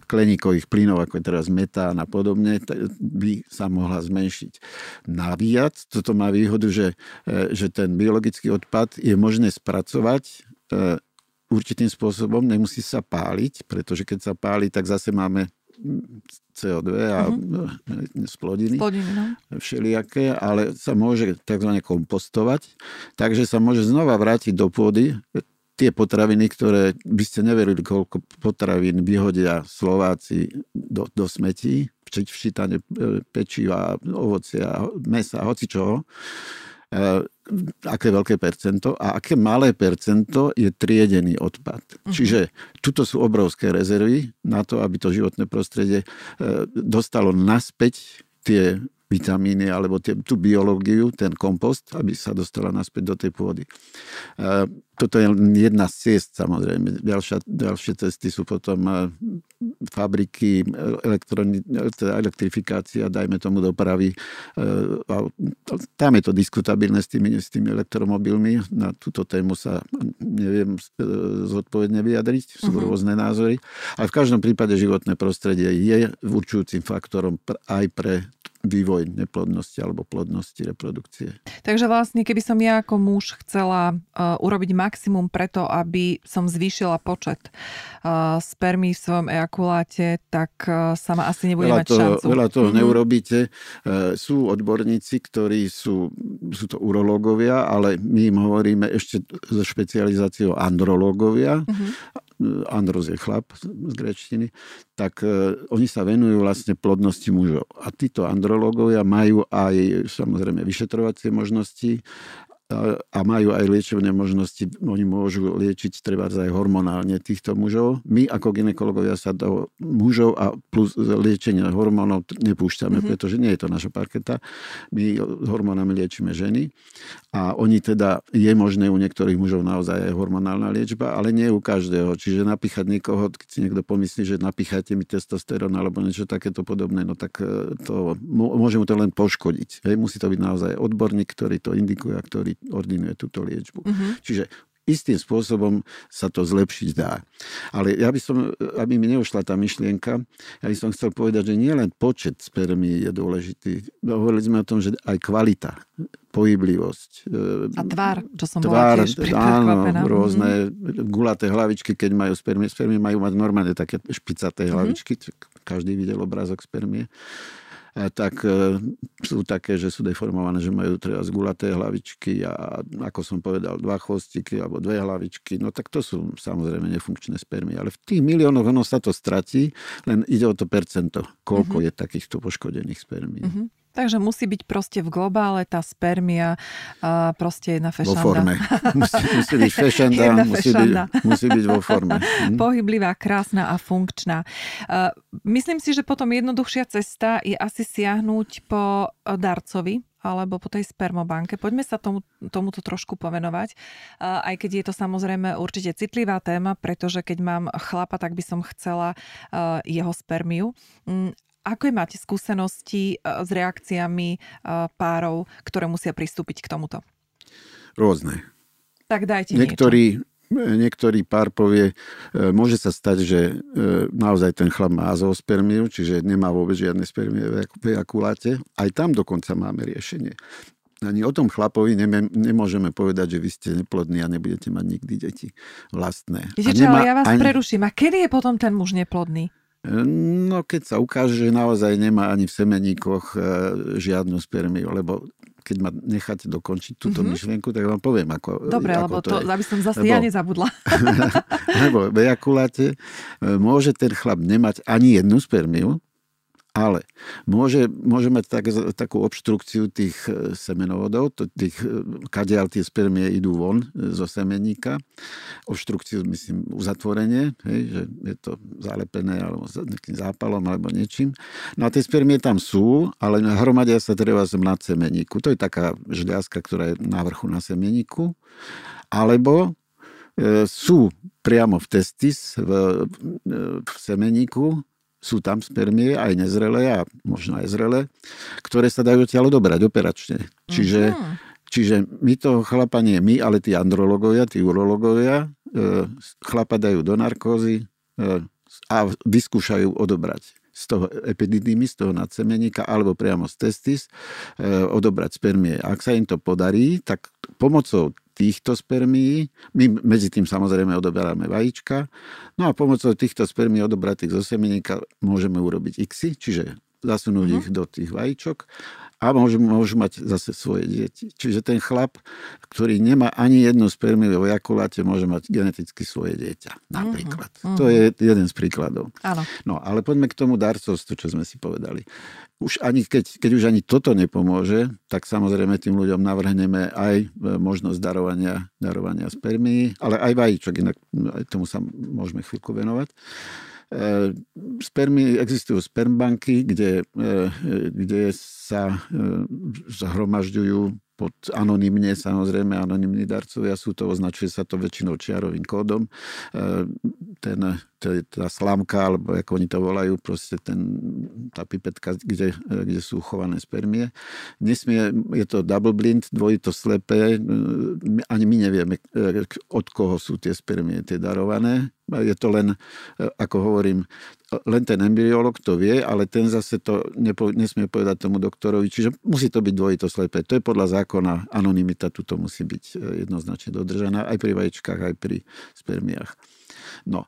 skleníkových plynov, ako je teraz metán a podobne, by sa mohla zmenšiť. Navíjať, toto má výhodu, že, e, že ten biologický odpad je možné spracovať určitým spôsobom, nemusí sa páliť, pretože keď sa páli, tak zase máme CO2 a uh-huh. splodiny, splodiny no. všelijaké, ale sa môže tzv. kompostovať, takže sa môže znova vrátiť do pôdy tie potraviny, ktoré by ste neverili, koľko potravín vyhodia Slováci do, do smetí, včítane e, pečiva, ovocia, mesa, hoci čoho Eh, aké veľké percento a aké malé percento je triedený odpad. Uh-huh. Čiže tuto sú obrovské rezervy na to, aby to životné prostredie eh, dostalo naspäť tie vitamíny alebo tie, tú biológiu, ten kompost, aby sa dostala naspäť do tej pôdy. Eh, toto je jedna z ciest, samozrejme. Ďalšia, ďalšie cesty sú potom eh, fabriky, elektroni, teda elektrifikácia, dajme tomu dopravy. Eh, tam je to diskutabilné s tými, s tými elektromobilmi. Na túto tému sa neviem eh, zodpovedne vyjadriť. Sú uh-huh. rôzne názory. Ale v každom prípade životné prostredie je určujúcim faktorom aj pre vývoj neplodnosti alebo plodnosti reprodukcie. Takže vlastne, keby som ja ako muž chcela uh, urobiť maximum preto, aby som zvýšila počet uh, spermí v svojom ejakuláte, tak uh, sa ma asi nebude veľa mať toho, šancu. Veľa toho mm-hmm. neurobíte. Uh, sú odborníci, ktorí sú, sú to urológovia, ale my im hovoríme ešte so špecializáciou andrológovia. Mm-hmm Andros je chlap z grečtiny, tak uh, oni sa venujú vlastne plodnosti mužov. A títo andrológovia majú aj samozrejme vyšetrovacie možnosti a majú aj liečebné možnosti. Oni môžu liečiť treba aj hormonálne týchto mužov. My ako ginekologovia sa do mužov a plus liečenie hormónov nepúšťame, mm-hmm. pretože nie je to naša parketa. My hormónami liečíme ženy a oni teda, je možné u niektorých mužov naozaj aj hormonálna liečba, ale nie u každého. Čiže napíchať niekoho, keď si niekto pomyslí, že napíchajte mi testosterón alebo niečo takéto podobné, no tak e, to môže mu to len poškodiť. Hej, musí to byť naozaj odborník, ktorý to indikuje a ktorý ordinuje túto liečbu. Uh-huh. Čiže istým spôsobom sa to zlepšiť dá. Ale ja by som, aby mi neušla tá myšlienka, ja by som chcel povedať, že nielen počet spermí je dôležitý. Hovorili sme o tom, že aj kvalita, pohyblivosť. A tvár, čo som tvár, bola tiež áno, rôzne mm-hmm. gulaté hlavičky, keď majú spermie. Spermie majú mať normálne také špicaté mhm. hlavičky. Mm-hmm. Každý videl obrázok spermie tak e, sú také, že sú deformované, že majú treba zgulaté hlavičky a ako som povedal, dva chvostiky alebo dve hlavičky. No tak to sú samozrejme nefunkčné spermy. Ale v tých miliónoch ono sa to stratí, len ide o to percento, koľko uh-huh. je takýchto poškodených spermí. Uh-huh. Takže musí byť proste v globále tá spermia a proste jedna fešanda. Vo forme. Musí, musí byť fešanda, musí byť, musí byť vo forme. Hm? Pohyblivá, krásna a funkčná. Myslím si, že potom jednoduchšia cesta je asi siahnuť po darcovi, alebo po tej spermobanke. Poďme sa tomu, tomuto trošku povenovať, aj keď je to samozrejme určite citlivá téma, pretože keď mám chlapa, tak by som chcela jeho spermiu. Aké máte skúsenosti e, s reakciami e, párov, ktoré musia pristúpiť k tomuto? Rôzne. Tak dajte Niektorí, niečo. Niektorý pár povie, môže sa stať, že naozaj ten chlap má zoospermiu, čiže nemá vôbec žiadne spermie v ejakuláte. Aj tam dokonca máme riešenie. Ani o tom chlapovi nemôžeme povedať, že vy ste neplodní a nebudete mať nikdy deti vlastné. Viete čo, ale ja vás ani... preruším. A kedy je potom ten muž neplodný? No keď sa ukáže, že naozaj nemá ani v semeníkoch e, žiadnu spermiu, lebo keď ma necháte dokončiť túto mm-hmm. myšlienku, tak vám poviem, ako Dobre, ako lebo to, to, je. aby som zase lebo, ja nezabudla. lebo v ejakuláte môže ten chlap nemať ani jednu spermiu, ale môže, môže mať tak, takú obštrukciu tých e, semenovodov, tých, e, kadiaľ tie spermie idú von e, zo semeníka. Obštrukciu, myslím, uzatvorenie, hej, že je to zalepené alebo nejakým zápalom alebo niečím. No a tie spermie tam sú, ale hromadia sa treba na semeníku. To je taká žľazka, ktorá je na vrchu na semeníku. Alebo sú priamo v testis, v, v semeníku, sú tam spermie, aj nezrelé a možno aj zrelé, ktoré sa dajú odtiaľ odobrať operačne. Čiže, uh-huh. čiže my toho chlapa nie my, ale tí andrologovia, tí urologovia e, chlapa dajú do narkózy e, a vyskúšajú odobrať z toho epididymy, z toho nadsemeníka alebo priamo z testis e, odobrať spermie. Ak sa im to podarí, tak pomocou týchto spermií. My medzi tým samozrejme odoberáme vajíčka. No a pomocou týchto spermií odobratých zo semeníka môžeme urobiť X, čiže zasunúť uh-huh. ich do tých vajíčok a môžu, môžu mať zase svoje deti. Čiže ten chlap, ktorý nemá ani jednu spermiu vo jakuláte, môže mať geneticky svoje dieťa. Napríklad. Uh-huh. To je jeden z príkladov. Áno. No, ale poďme k tomu darcovstvu, čo sme si povedali. Už ani, keď, keď už ani toto nepomôže, tak samozrejme tým ľuďom navrhneme aj e, možnosť darovania, darovania spermií, ale aj vajíčok, inak aj tomu sa môžeme chvíľku venovať. Spermy, existujú spermbanky, kde, e, kde sa e, zhromažďujú pod anonymne, samozrejme anonimní darcovia sú to, označuje sa to väčšinou čiarovým kódom. Ten, tá slámka, alebo ako oni to volajú, proste ten, tá pipetka, kde, kde sú chované spermie. Nesmie, je to double blind, dvojito slepé, ani my nevieme, od koho sú tie spermie tie darované je to len, e, ako hovorím, len ten embryolog to vie, ale ten zase to nepo, nesmie povedať tomu doktorovi, čiže musí to byť dvojito slepé. To je podľa zákona, anonimita tuto musí byť e, jednoznačne dodržaná aj pri vajíčkach, aj pri spermiách. No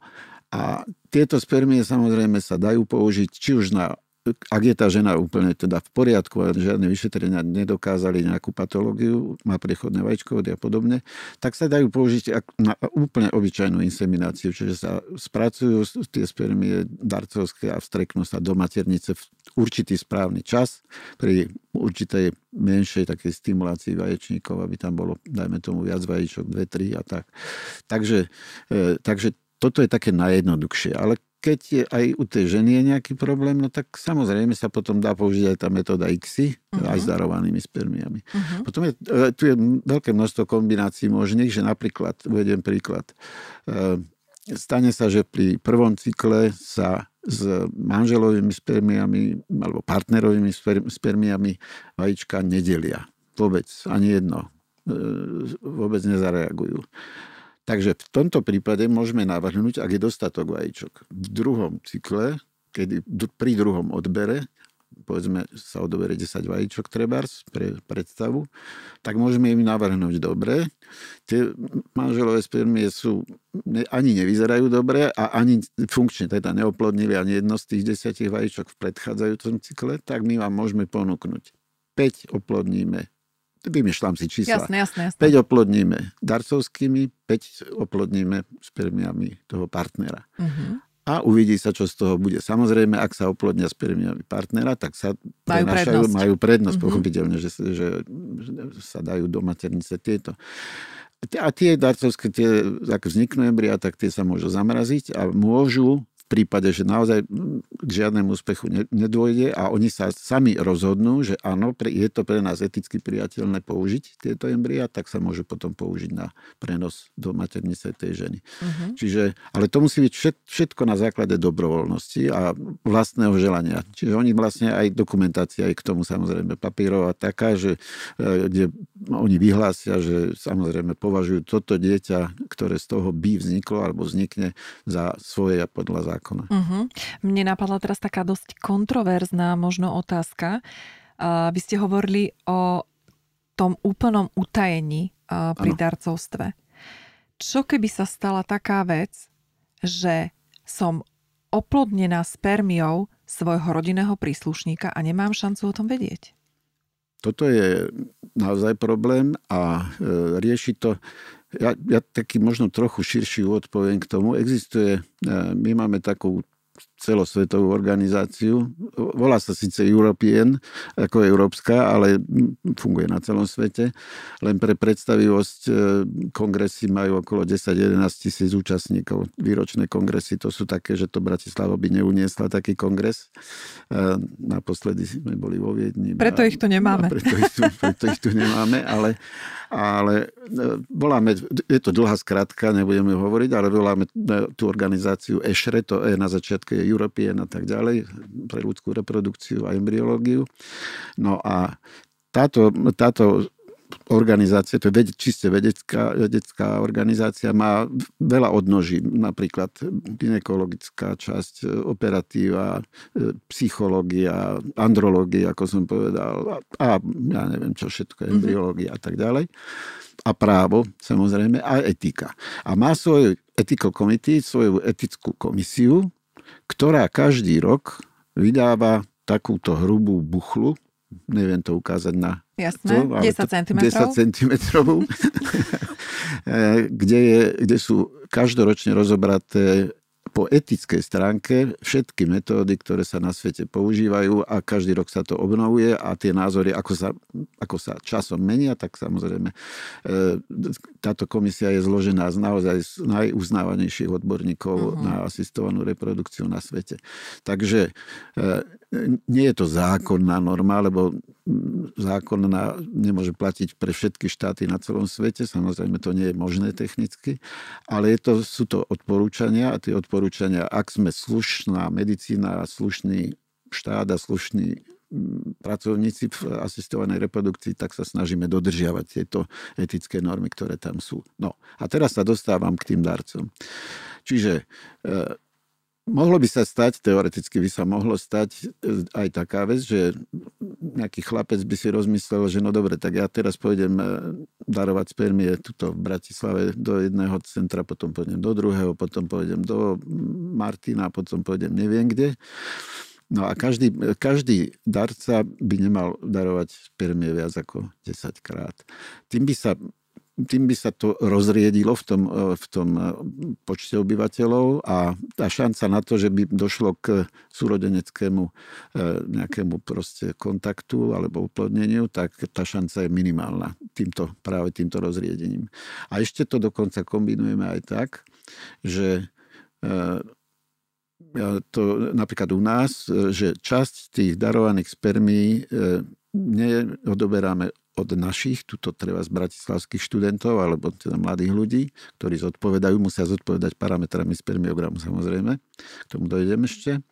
a tieto spermie samozrejme sa dajú použiť či už na ak je tá žena úplne teda v poriadku a žiadne vyšetrenia nedokázali nejakú patológiu, má prechodné vajíčkovody a podobne, tak sa dajú použiť na úplne obyčajnú insemináciu, čiže sa spracujú tie spermie darcovské a vstreknú sa do maternice v určitý správny čas pri určitej menšej takej stimulácii vaječníkov, aby tam bolo, dajme tomu, viac vajíčok, dve, tri a tak. Takže, e, takže toto je také najjednoduchšie. Ale keď je aj u tej ženy je nejaký problém, no tak samozrejme sa potom dá použiť aj tá metóda X, uh-huh. aj s darovanými spermiami. Uh-huh. Potom je, e, tu je veľké množstvo kombinácií možných, že napríklad, uvediem príklad, e, stane sa, že pri prvom cykle sa s manželovými spermiami alebo partnerovými spermiami vajíčka nedelia. Vôbec, ani jedno. E, vôbec nezareagujú. Takže v tomto prípade môžeme navrhnúť, ak je dostatok vajíčok. V druhom cykle, kedy pri druhom odbere, povedzme sa odobere 10 vajíčok trebárs pre predstavu, tak môžeme im navrhnúť dobre. Tie manželové spermie sú, ani nevyzerajú dobre a ani funkčne teda neoplodnili ani jedno z tých desiatich vajíčok v predchádzajúcom cykle, tak my vám môžeme ponúknuť 5 oplodníme vymýšľam si čísla. Jasné, jasné, jasné. 5 oplodníme darcovskými, 5 oplodníme spermiami toho partnera. Uh-huh. A uvidí sa, čo z toho bude. Samozrejme, ak sa oplodnia spermiami partnera, tak sa majú prednosť, majú prednosť uh-huh. pochopiteľne, že, že, že sa dajú do maternice tieto. A tie darcovské, tie, ak vzniknú embria, tak tie sa môžu zamraziť a môžu prípade, že naozaj k žiadnemu úspechu nedôjde a oni sa sami rozhodnú, že áno, je to pre nás eticky priateľné použiť tieto embria, tak sa môžu potom použiť na prenos do maternice tej ženy. Uh-huh. Čiže, ale to musí byť všetko na základe dobrovoľnosti a vlastného želania. Čiže oni vlastne aj dokumentácia aj k tomu samozrejme papírová taká, že e, kde oni vyhlásia, že samozrejme považujú toto dieťa, ktoré z toho by vzniklo alebo vznikne za svoje podľa zákona zákona. Uh-huh. Mne napadla teraz taká dosť kontroverzná možno otázka. Uh, vy ste hovorili o tom úplnom utajení uh, pri ano. darcovstve. Čo keby sa stala taká vec, že som oplodnená spermiou svojho rodinného príslušníka a nemám šancu o tom vedieť? toto je naozaj problém a rieši to ja, ja taký možno trochu širší úvod poviem k tomu. Existuje, my máme takú celosvetovú organizáciu. Volá sa síce European, ako európska, ale funguje na celom svete. Len pre predstavivosť e, kongresy majú okolo 10-11 tisíc účastníkov. Výročné kongresy to sú také, že to Bratislava by neuniesla taký kongres. E, naposledy sme boli vo Viedni. Preto ich tu nemáme. Preto ich tu, preto ich tu nemáme, ale, ale e, voláme, je to dlhá skratka, nebudeme hovoriť, ale voláme tú organizáciu ESHRE, to je na začiatku je European a tak ďalej, pre ľudskú reprodukciu a embryológiu. No a táto, táto organizácia, to je čiste vedecká, vedecká organizácia, má veľa odnoží, napríklad ginekologická časť, operatíva, psychológia, andrológia, ako som povedal, a ja neviem čo všetko, mhm. embryológia a tak ďalej. A právo, samozrejme, a etika. A má svoj ethical committee, svoju etickú komisiu, ktorá každý rok vydáva takúto hrubú buchlu, neviem to ukázať na... Jasné, to, 10 cm. 10 cm, kde, je, kde sú každoročne rozobraté po etickej stránke všetky metódy, ktoré sa na svete používajú a každý rok sa to obnovuje a tie názory, ako sa, ako sa časom menia, tak samozrejme e, táto komisia je zložená z naozaj z najuznávanejších odborníkov uh-huh. na asistovanú reprodukciu na svete. Takže e, nie je to zákonná norma, lebo zákonná nemôže platiť pre všetky štáty na celom svete, samozrejme to nie je možné technicky, ale je to, sú to odporúčania a tie odporúčania, ak sme slušná medicína, slušný štát a slušný pracovníci v asistovanej reprodukcii, tak sa snažíme dodržiavať tieto etické normy, ktoré tam sú. No a teraz sa dostávam k tým darcom. Čiže e, Mohlo by sa stať, teoreticky by sa mohlo stať e, aj taká vec, že nejaký chlapec by si rozmyslel, že no dobre, tak ja teraz pôjdem e, darovať spermie tuto v Bratislave do jedného centra, potom pôjdem do druhého, potom pôjdem do Martina, potom pôjdem neviem kde. No a každý, každý darca by nemal darovať spermie viac ako 10 krát. Tým by sa tým by sa to rozriedilo v tom, e, v tom e, počte obyvateľov a tá šanca na to, že by došlo k súrodeneckému e, nejakému proste kontaktu alebo uplodneniu, tak tá šanca je minimálna týmto, práve týmto rozriedením. A ešte to dokonca kombinujeme aj tak, že to napríklad u nás, že časť tých darovaných spermí neodoberáme od našich, tuto treba z bratislavských študentov alebo teda mladých ľudí, ktorí zodpovedajú, musia zodpovedať parametrami spermiogramu samozrejme. K tomu dojdem ešte.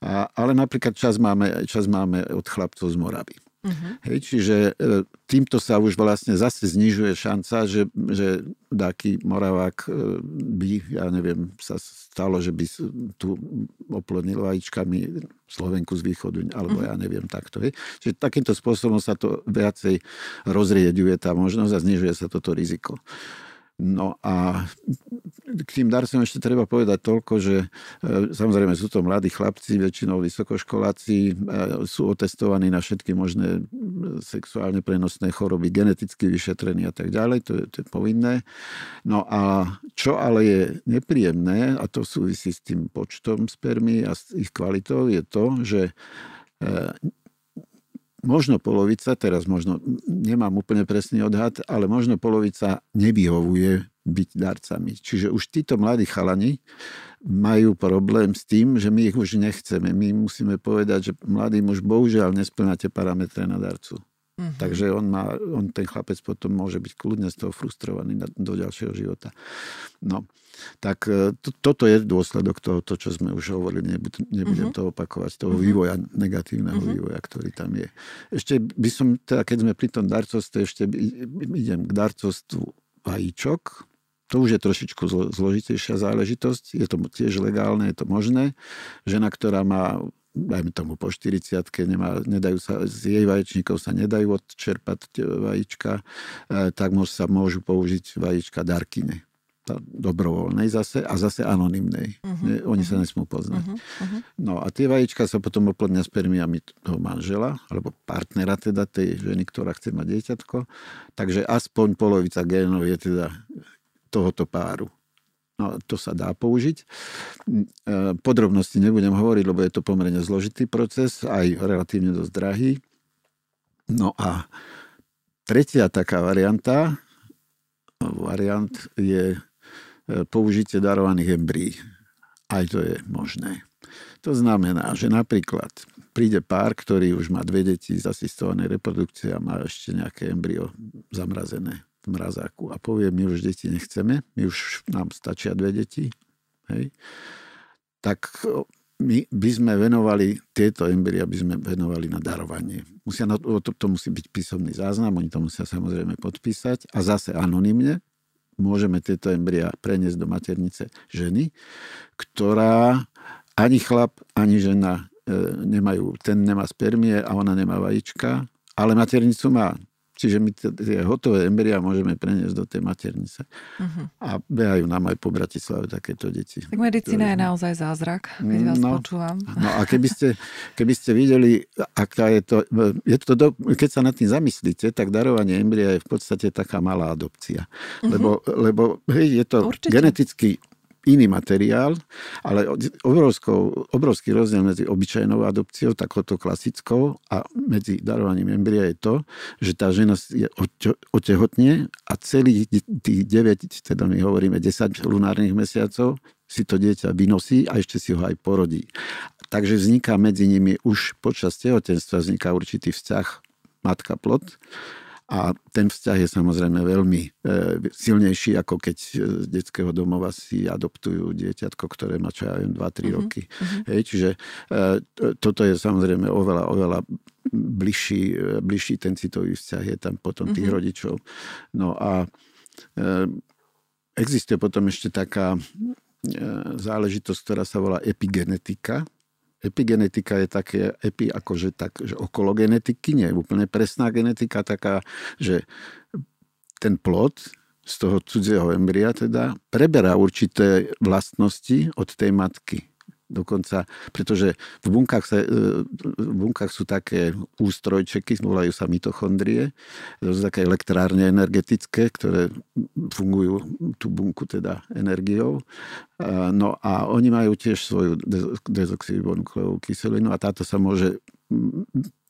A, ale napríklad čas máme, čas máme od chlapcov z Moravy. Uh-huh. Hej, čiže e, týmto sa už vlastne zase znižuje šanca, že, že taký Moravák e, by, ja neviem, sa stalo, že by tu oplodnil vajíčkami Slovenku z východu, alebo uh-huh. ja neviem takto. Hej. Čiže takýmto spôsobom sa to viacej rozrieďuje tá možnosť a znižuje sa toto riziko. No a k tým darcom ešte treba povedať toľko, že e, samozrejme sú to mladí chlapci, väčšinou vysokoškoláci, e, sú otestovaní na všetky možné sexuálne prenosné choroby, geneticky vyšetrení a tak ďalej, to je, to je povinné. No a čo ale je nepríjemné, a to súvisí s tým počtom spermí a s ich kvalitou, je to, že e, možno polovica, teraz možno nemám úplne presný odhad, ale možno polovica nevyhovuje byť darcami. Čiže už títo mladí chalani majú problém s tým, že my ich už nechceme. My musíme povedať, že mladý muž bohužiaľ nesplňate parametre na darcu. Uh-huh. Takže on, má, on, ten chlapec potom môže byť kľudne z toho frustrovaný do ďalšieho života. No, tak e, to, toto je dôsledok toho, to, čo sme už hovorili, nebudem, nebudem uh-huh. to opakovať, toho uh-huh. vývoja, negatívneho uh-huh. vývoja, ktorý tam je. Ešte by som, teda keď sme pri tom darcovstve, ešte idem k darcovstvu vajíčok. To už je trošičku zložitejšia záležitosť. Je to tiež legálne, je to možné. Žena, ktorá má dajme tomu po 40 nemá, nedajú sa, z jej vaječníkov sa nedajú odčerpať vajíčka, e, tak sa môžu použiť vajíčka darkine. dobrovoľnej zase a zase anonymnej. Uh-huh, Oni uh-huh. sa nesmú poznať. Uh-huh, No a tie vajíčka sa potom oplodnia spermiami toho manžela, alebo partnera teda tej ženy, ktorá chce mať dieťatko. Takže aspoň polovica génov je teda tohoto páru. No, to sa dá použiť. E, podrobnosti nebudem hovoriť, lebo je to pomerne zložitý proces, aj relatívne dosť drahý. No a tretia taká varianta, variant je E, použitie darovaných embryí. Aj to je možné. To znamená, že napríklad príde pár, ktorý už má dve deti z asistovanej reprodukcie a má ešte nejaké embryo zamrazené mrazáku a povie, my už deti nechceme, my už nám stačia dve deti, hej, tak my by sme venovali tieto embrya, by sme venovali na darovanie. Musia na to, to musí byť písomný záznam, oni to musia samozrejme podpísať a zase anonymne, môžeme tieto embria preniesť do maternice ženy, ktorá ani chlap, ani žena e, nemajú, ten nemá spermie a ona nemá vajíčka, ale maternicu má. Čiže my tie hotové embria môžeme preniesť do tej maternice. Uh-huh. A behajú nám aj po Bratislave takéto deti. Tak medicína je naozaj zázrak, keď vás no, počúvam. No a keby ste, keby ste videli, aká je to... Je to do, keď sa nad tým zamyslíte, tak darovanie embria je v podstate taká malá adopcia. Uh-huh. Lebo, lebo hej, je to Určite. geneticky iný materiál, ale obrovskou, obrovský rozdiel medzi obyčajnou adopciou, takouto klasickou a medzi darovaním embria je to, že tá žena je otehotne a celých tých 9, teda my hovoríme 10 lunárnych mesiacov, si to dieťa vynosí a ešte si ho aj porodí. Takže vzniká medzi nimi už počas tehotenstva vzniká určitý vzťah matka-plod a ten vzťah je samozrejme veľmi e, silnejší, ako keď z detského domova si adoptujú dieťatko, ktoré má čo ja viem 2-3 uh-huh, mhm, roky. Uh-huh. Hej, čiže e, toto je samozrejme oveľa, oveľa bližší, e, bližší ten citový vzťah je tam potom tých uh-huh. rodičov. No a existuje potom ešte taká záležitosť, ktorá sa volá epigenetika epigenetika je také, epi akože tak, že okolo genetiky, nie je úplne presná genetika, taká, že ten plod z toho cudzieho embria teda preberá určité vlastnosti od tej matky dokonca, pretože v bunkách, sa, e, v bunkách sú také ústrojčeky, volajú sa mitochondrie, to sú také elektrárne energetické, ktoré fungujú tú bunku teda energiou. No a oni majú tiež svoju dezoxyribonukleovú kyselinu a táto sa môže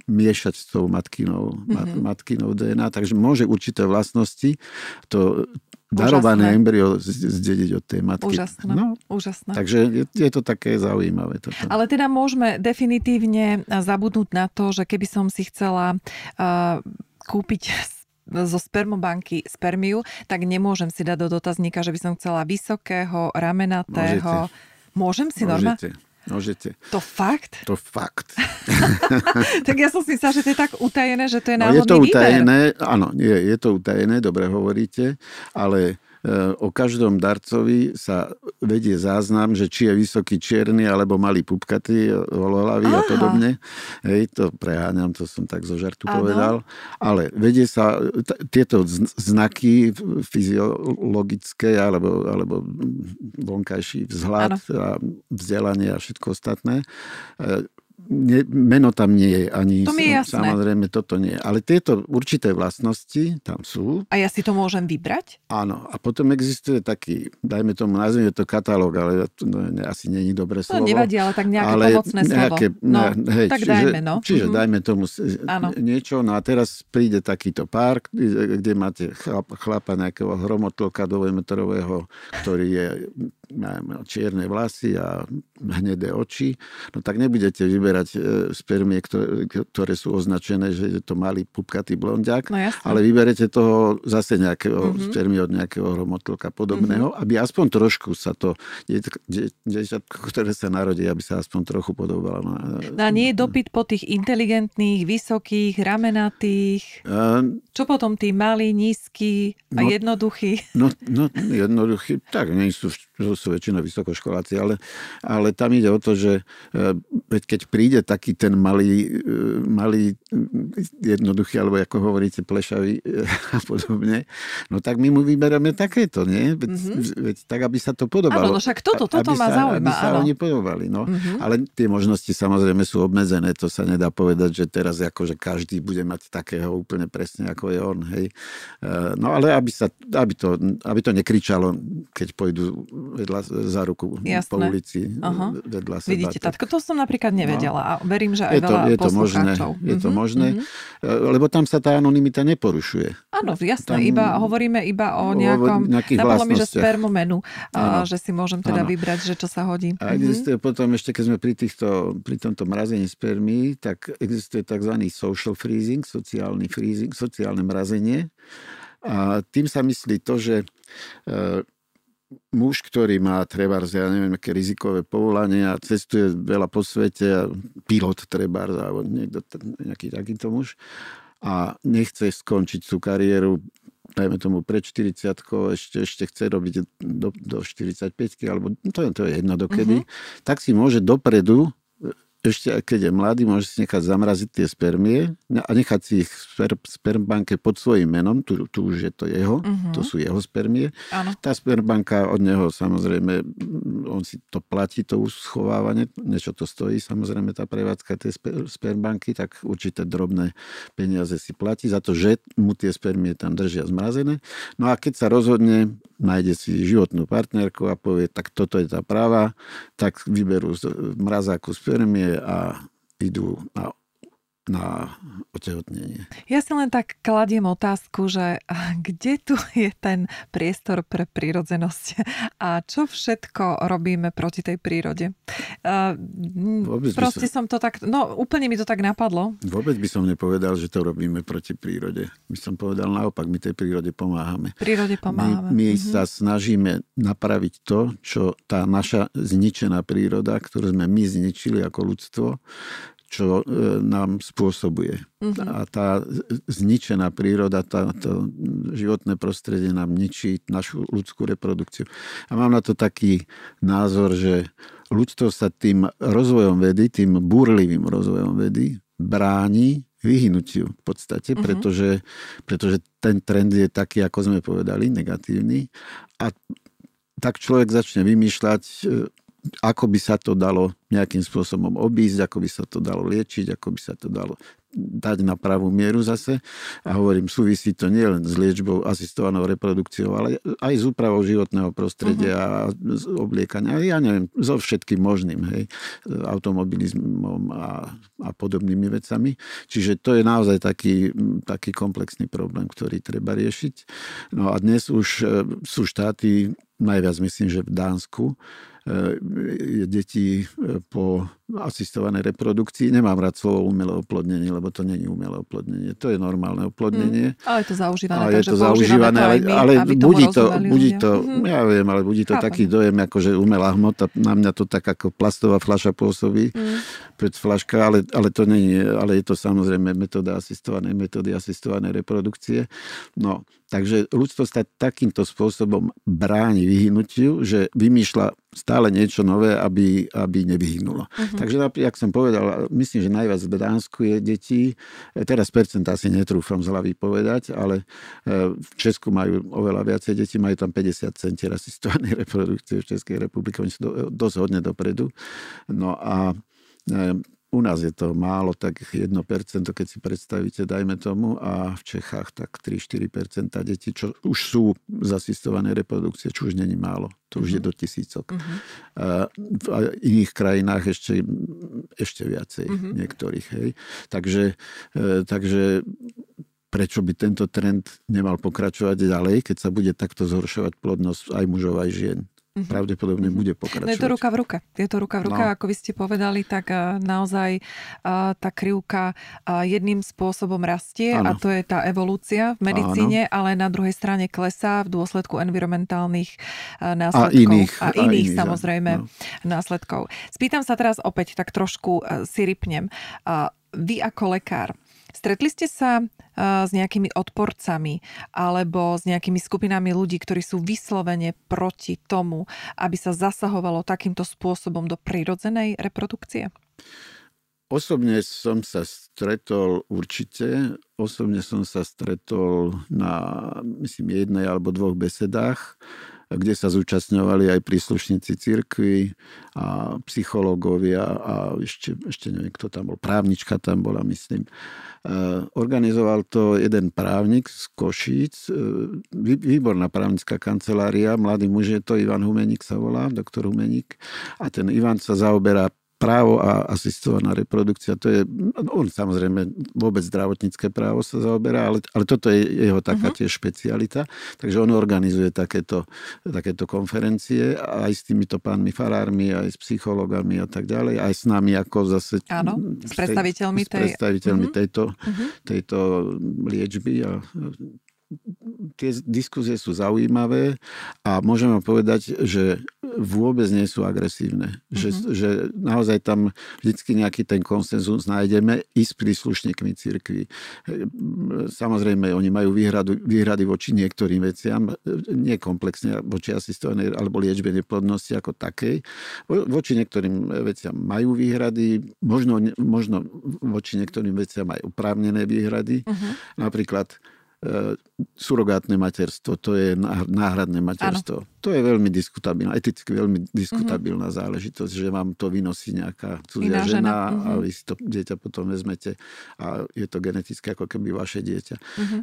miešať s tou matkinou, mm-hmm. matkinou DNA, takže môže určité vlastnosti to darované Úžasné. embryo zdediť od tej matky. Úžasné. No, Úžasné. Takže je, je to také zaujímavé. Toto. Ale teda môžeme definitívne zabudnúť na to, že keby som si chcela uh, kúpiť zo spermobanky spermiu, tak nemôžem si dať do dotazníka, že by som chcela vysokého, ramenatého. Môžete. Môžem si Môžete. Môžete. To fakt? To fakt. tak ja som si myslela, že to je tak utajené, že to je náhodný no, Je to utajené, výber. áno, je, je to utajené, dobre hovoríte, ale o každom darcovi sa vedie záznam, že či je vysoký čierny alebo malý pupkatý, holohlavý a podobne. Hej, to preháňam, to som tak zo žartu ano. povedal. Ale vedie sa t- tieto znaky fyziologické alebo, alebo vonkajší vzhľad ano. a vzdelanie a všetko ostatné e, nie, meno tam nie je ani to mi je jasné. samozrejme toto nie. Ale tieto určité vlastnosti tam sú. A ja si to môžem vybrať? Áno. A potom existuje taký, dajme tomu, nazvime to katalóg, ale to no, ne, asi není dobré no, slovo. To nevadí, ale tak nejaké ale pomocné nejaké, slovo. No, ne, hej, tak čiže, dajme, no. Čiže mm-hmm. dajme tomu Áno. niečo. No a teraz príde takýto pár, kde máte chlap, chlapa nejakého hromotlka dvojmetrového, ktorý je čierne vlasy a hnedé oči, no tak nebudete vyberať e, spermie, ktoré, ktoré sú označené, že je to malý pupkatý blondiak, no, ale vyberete toho zase nejakého mm-hmm. spermie od nejakého hromotlka podobného, mm-hmm. aby aspoň trošku sa to dieťatko, ktoré sa narodí, aby sa aspoň trochu podobalo. Na, no a nie je dopyt po tých inteligentných, vysokých, ramenatých? Uh, Čo potom tí malí, nízky a no, jednoduchí? No, no jednoduchí, tak nie sú sú väčšinou vysokoškoláci, ale, ale tam ide o to, že e, keď príde taký ten malý, e, malý jednoduchý, alebo ako hovoríte, plešavý a podobne, no tak my mu vyberieme takéto, nie? Veď, mm-hmm. veď tak, aby sa to podobalo. Áno, no však toto, toto ma zaujíma. Aby sa áno. oni podobali, no. Mm-hmm. Ale tie možnosti samozrejme sú obmedzené, to sa nedá povedať, že teraz akože každý bude mať takého úplne presne, ako je on, hej. No ale aby, sa, aby, to, aby to nekričalo, keď pôjdu vedľa, za ruku Jasné. po ulici uh-huh. vedľa seba. Vidíte, tak... tatko, to som napríklad nevedela no. a verím, že aj je to, veľa je to možné, Je to uh-huh. možné, uh-huh. lebo tam sa tá anonimita neporušuje. Áno, jasné, tam, iba, hovoríme iba o nejakom, napadlo mi, že spermomenu, že si môžem teda ano. vybrať, že čo sa hodí. A existuje uh-huh. potom ešte, keď sme pri, týchto, pri tomto mrazení spermí, tak existuje tzv. social freezing, sociálny freezing, sociálne mrazenie. A tým sa myslí to, že e, muž, ktorý má treba, ja neviem, aké rizikové povolanie a cestuje veľa po svete, a pilot treba, alebo niekto, nejaký takýto muž a nechce skončiť tú kariéru dajme tomu pred 40 ešte, ešte chce robiť do, do 45 alebo to, to je jedno dokedy, uh-huh. tak si môže dopredu ešte keď je mladý, môže si nechať zamraziť tie spermie a nechať si ich v sper, spermbanke pod svojím menom, tu, tu už je to jeho, uh-huh. to sú jeho spermie. Ano. Tá spermbanka od neho samozrejme, on si to platí, to uschovávanie, niečo to stojí, samozrejme tá prevádzka tej sper, spermbanky, tak určité drobné peniaze si platí za to, že mu tie spermie tam držia zmrazené. No a keď sa rozhodne, nájde si životnú partnerku a povie, tak toto je tá práva, tak vyberú z mrazáku spermie a idú na na otehotnenie. Ja si len tak kladiem otázku, že kde tu je ten priestor pre prírodzenosť a čo všetko robíme proti tej prírode? Vôbec Proste som... som to tak, no úplne mi to tak napadlo. Vôbec by som nepovedal, že to robíme proti prírode. By som povedal naopak, my tej prírode pomáhame. Prírode pomáhame. My, my mm-hmm. sa snažíme napraviť to, čo tá naša zničená príroda, ktorú sme my zničili ako ľudstvo, čo e, nám spôsobuje. Uh-huh. A tá zničená príroda, tá, to životné prostredie nám ničí našu ľudskú reprodukciu. A mám na to taký názor, že ľudstvo sa tým rozvojom vedy, tým búrlivým rozvojom vedy bráni vyhnutiu v podstate, uh-huh. pretože, pretože ten trend je taký, ako sme povedali, negatívny. A tak človek začne vymýšľať e, ako by sa to dalo nejakým spôsobom obísť, ako by sa to dalo liečiť, ako by sa to dalo dať na pravú mieru zase. A hovorím, súvisí to nielen s liečbou, asistovanou reprodukciou, ale aj s úpravou životného prostredia uh-huh. a z obliekania. Ja neviem, so všetkým možným, hej, automobilizmom a, a podobnými vecami. Čiže to je naozaj taký, taký komplexný problém, ktorý treba riešiť. No a dnes už e, sú štáty, najviac myslím, že v Dánsku, E, deti e, po asistovanej reprodukcii. Nemám rád slovo umelé oplodnenie, lebo to není umelé oplodnenie. To je normálne oplodnenie. Mm, ale je to zaužívané. Ale je to zaužívané, ale, my, ale budí to, budí to mm. ja viem, ale budí to Chápem. taký dojem, ako že umelá hmota, na mňa to tak ako plastová fľaša pôsobí, mm. pred fľaška, ale, ale to není, ale je to samozrejme metóda asistovanej, metódy asistovanej reprodukcie. No, takže ľudstvo sa takýmto spôsobom bráni vyhnutiu, že vymýšľa stále niečo nové, aby, aby nevyhnulo. Uh-huh. Takže, jak som povedal, myslím, že najviac v Dánsku je detí. Teraz percent asi netrúfam z hlavy povedať, ale e, v Česku majú oveľa viacej detí, majú tam 50 centier asistovanej reprodukcie v Českej republike, oni sú dosť hodne dopredu. No a e, u nás je to málo, tak 1%, keď si predstavíte, dajme tomu, a v Čechách tak 3-4% detí, čo už sú z asistovanej reprodukcie, čo už není málo. To už uh-huh. je mhm. do tisícok. Uh-huh. A v iných krajinách ešte, ešte viacej, uh-huh. niektorých. Hej. Takže, e, takže prečo by tento trend nemal pokračovať ďalej, keď sa bude takto zhoršovať plodnosť aj mužov, aj žien. Mm-hmm. pravdepodobne mm-hmm. bude pokračovať. No je to ruka v ruke. Je to ruka v ruke, no. ako vy ste povedali, tak uh, naozaj uh, tá krivka uh, jedným spôsobom rastie ano. a to je tá evolúcia v medicíne, ano. ale na druhej strane klesá v dôsledku environmentálnych následkov. A iných. A iných, a iných samozrejme no. následkov. Spýtam sa teraz opäť, tak trošku si rypnem. Vy ako lekár, stretli ste sa s nejakými odporcami alebo s nejakými skupinami ľudí, ktorí sú vyslovene proti tomu, aby sa zasahovalo takýmto spôsobom do prirodzenej reprodukcie? Osobne som sa stretol určite, osobne som sa stretol na, myslím, jednej alebo dvoch besedách, kde sa zúčastňovali aj príslušníci cirkvy a psychológovia a ešte, ešte neviem, kto tam bol, právnička tam bola, myslím. E, organizoval to jeden právnik z Košíc, e, výborná právnická kancelária, mladý muž je to, Ivan Humeník sa volá, doktor Humeník. A ten Ivan sa zaoberá právo a asistovaná reprodukcia, to je, on samozrejme vôbec zdravotnícke právo sa zaoberá, ale, ale toto je jeho taká uh-huh. tiež špecialita. Takže on organizuje takéto, takéto konferencie aj s týmito pánmi farármi, aj s psychologami a tak ďalej, aj s nami ako zase... Áno, s predstaviteľmi, tej, s predstaviteľmi uh-huh. tejto, uh-huh. tejto liečby a tie diskuzie sú zaujímavé a môžeme povedať, že vôbec nie sú agresívne. Mm-hmm. Že, mhm. že naozaj tam vždycky nejaký ten konsenzus nájdeme i s príslušníkmi cirkvi. Samozrejme, oni majú výhradu, výhrady voči niektorým veciam, nie komplexne voči asistovanej alebo liečbe neplodnosti ako takej. Voči niektorým veciam majú výhrady, možno, možno voči niektorým veciam aj oprávnené výhrady. Mm-hmm. Napríklad surogátne materstvo, to je náhradné materstvo. Ano. To je veľmi diskutabilná, eticky veľmi diskutabilná mm-hmm. záležitosť, že vám to vynosí nejaká cudzia žena, žena mm-hmm. a vy si to dieťa potom vezmete a je to geneticky ako keby vaše dieťa. Mm-hmm.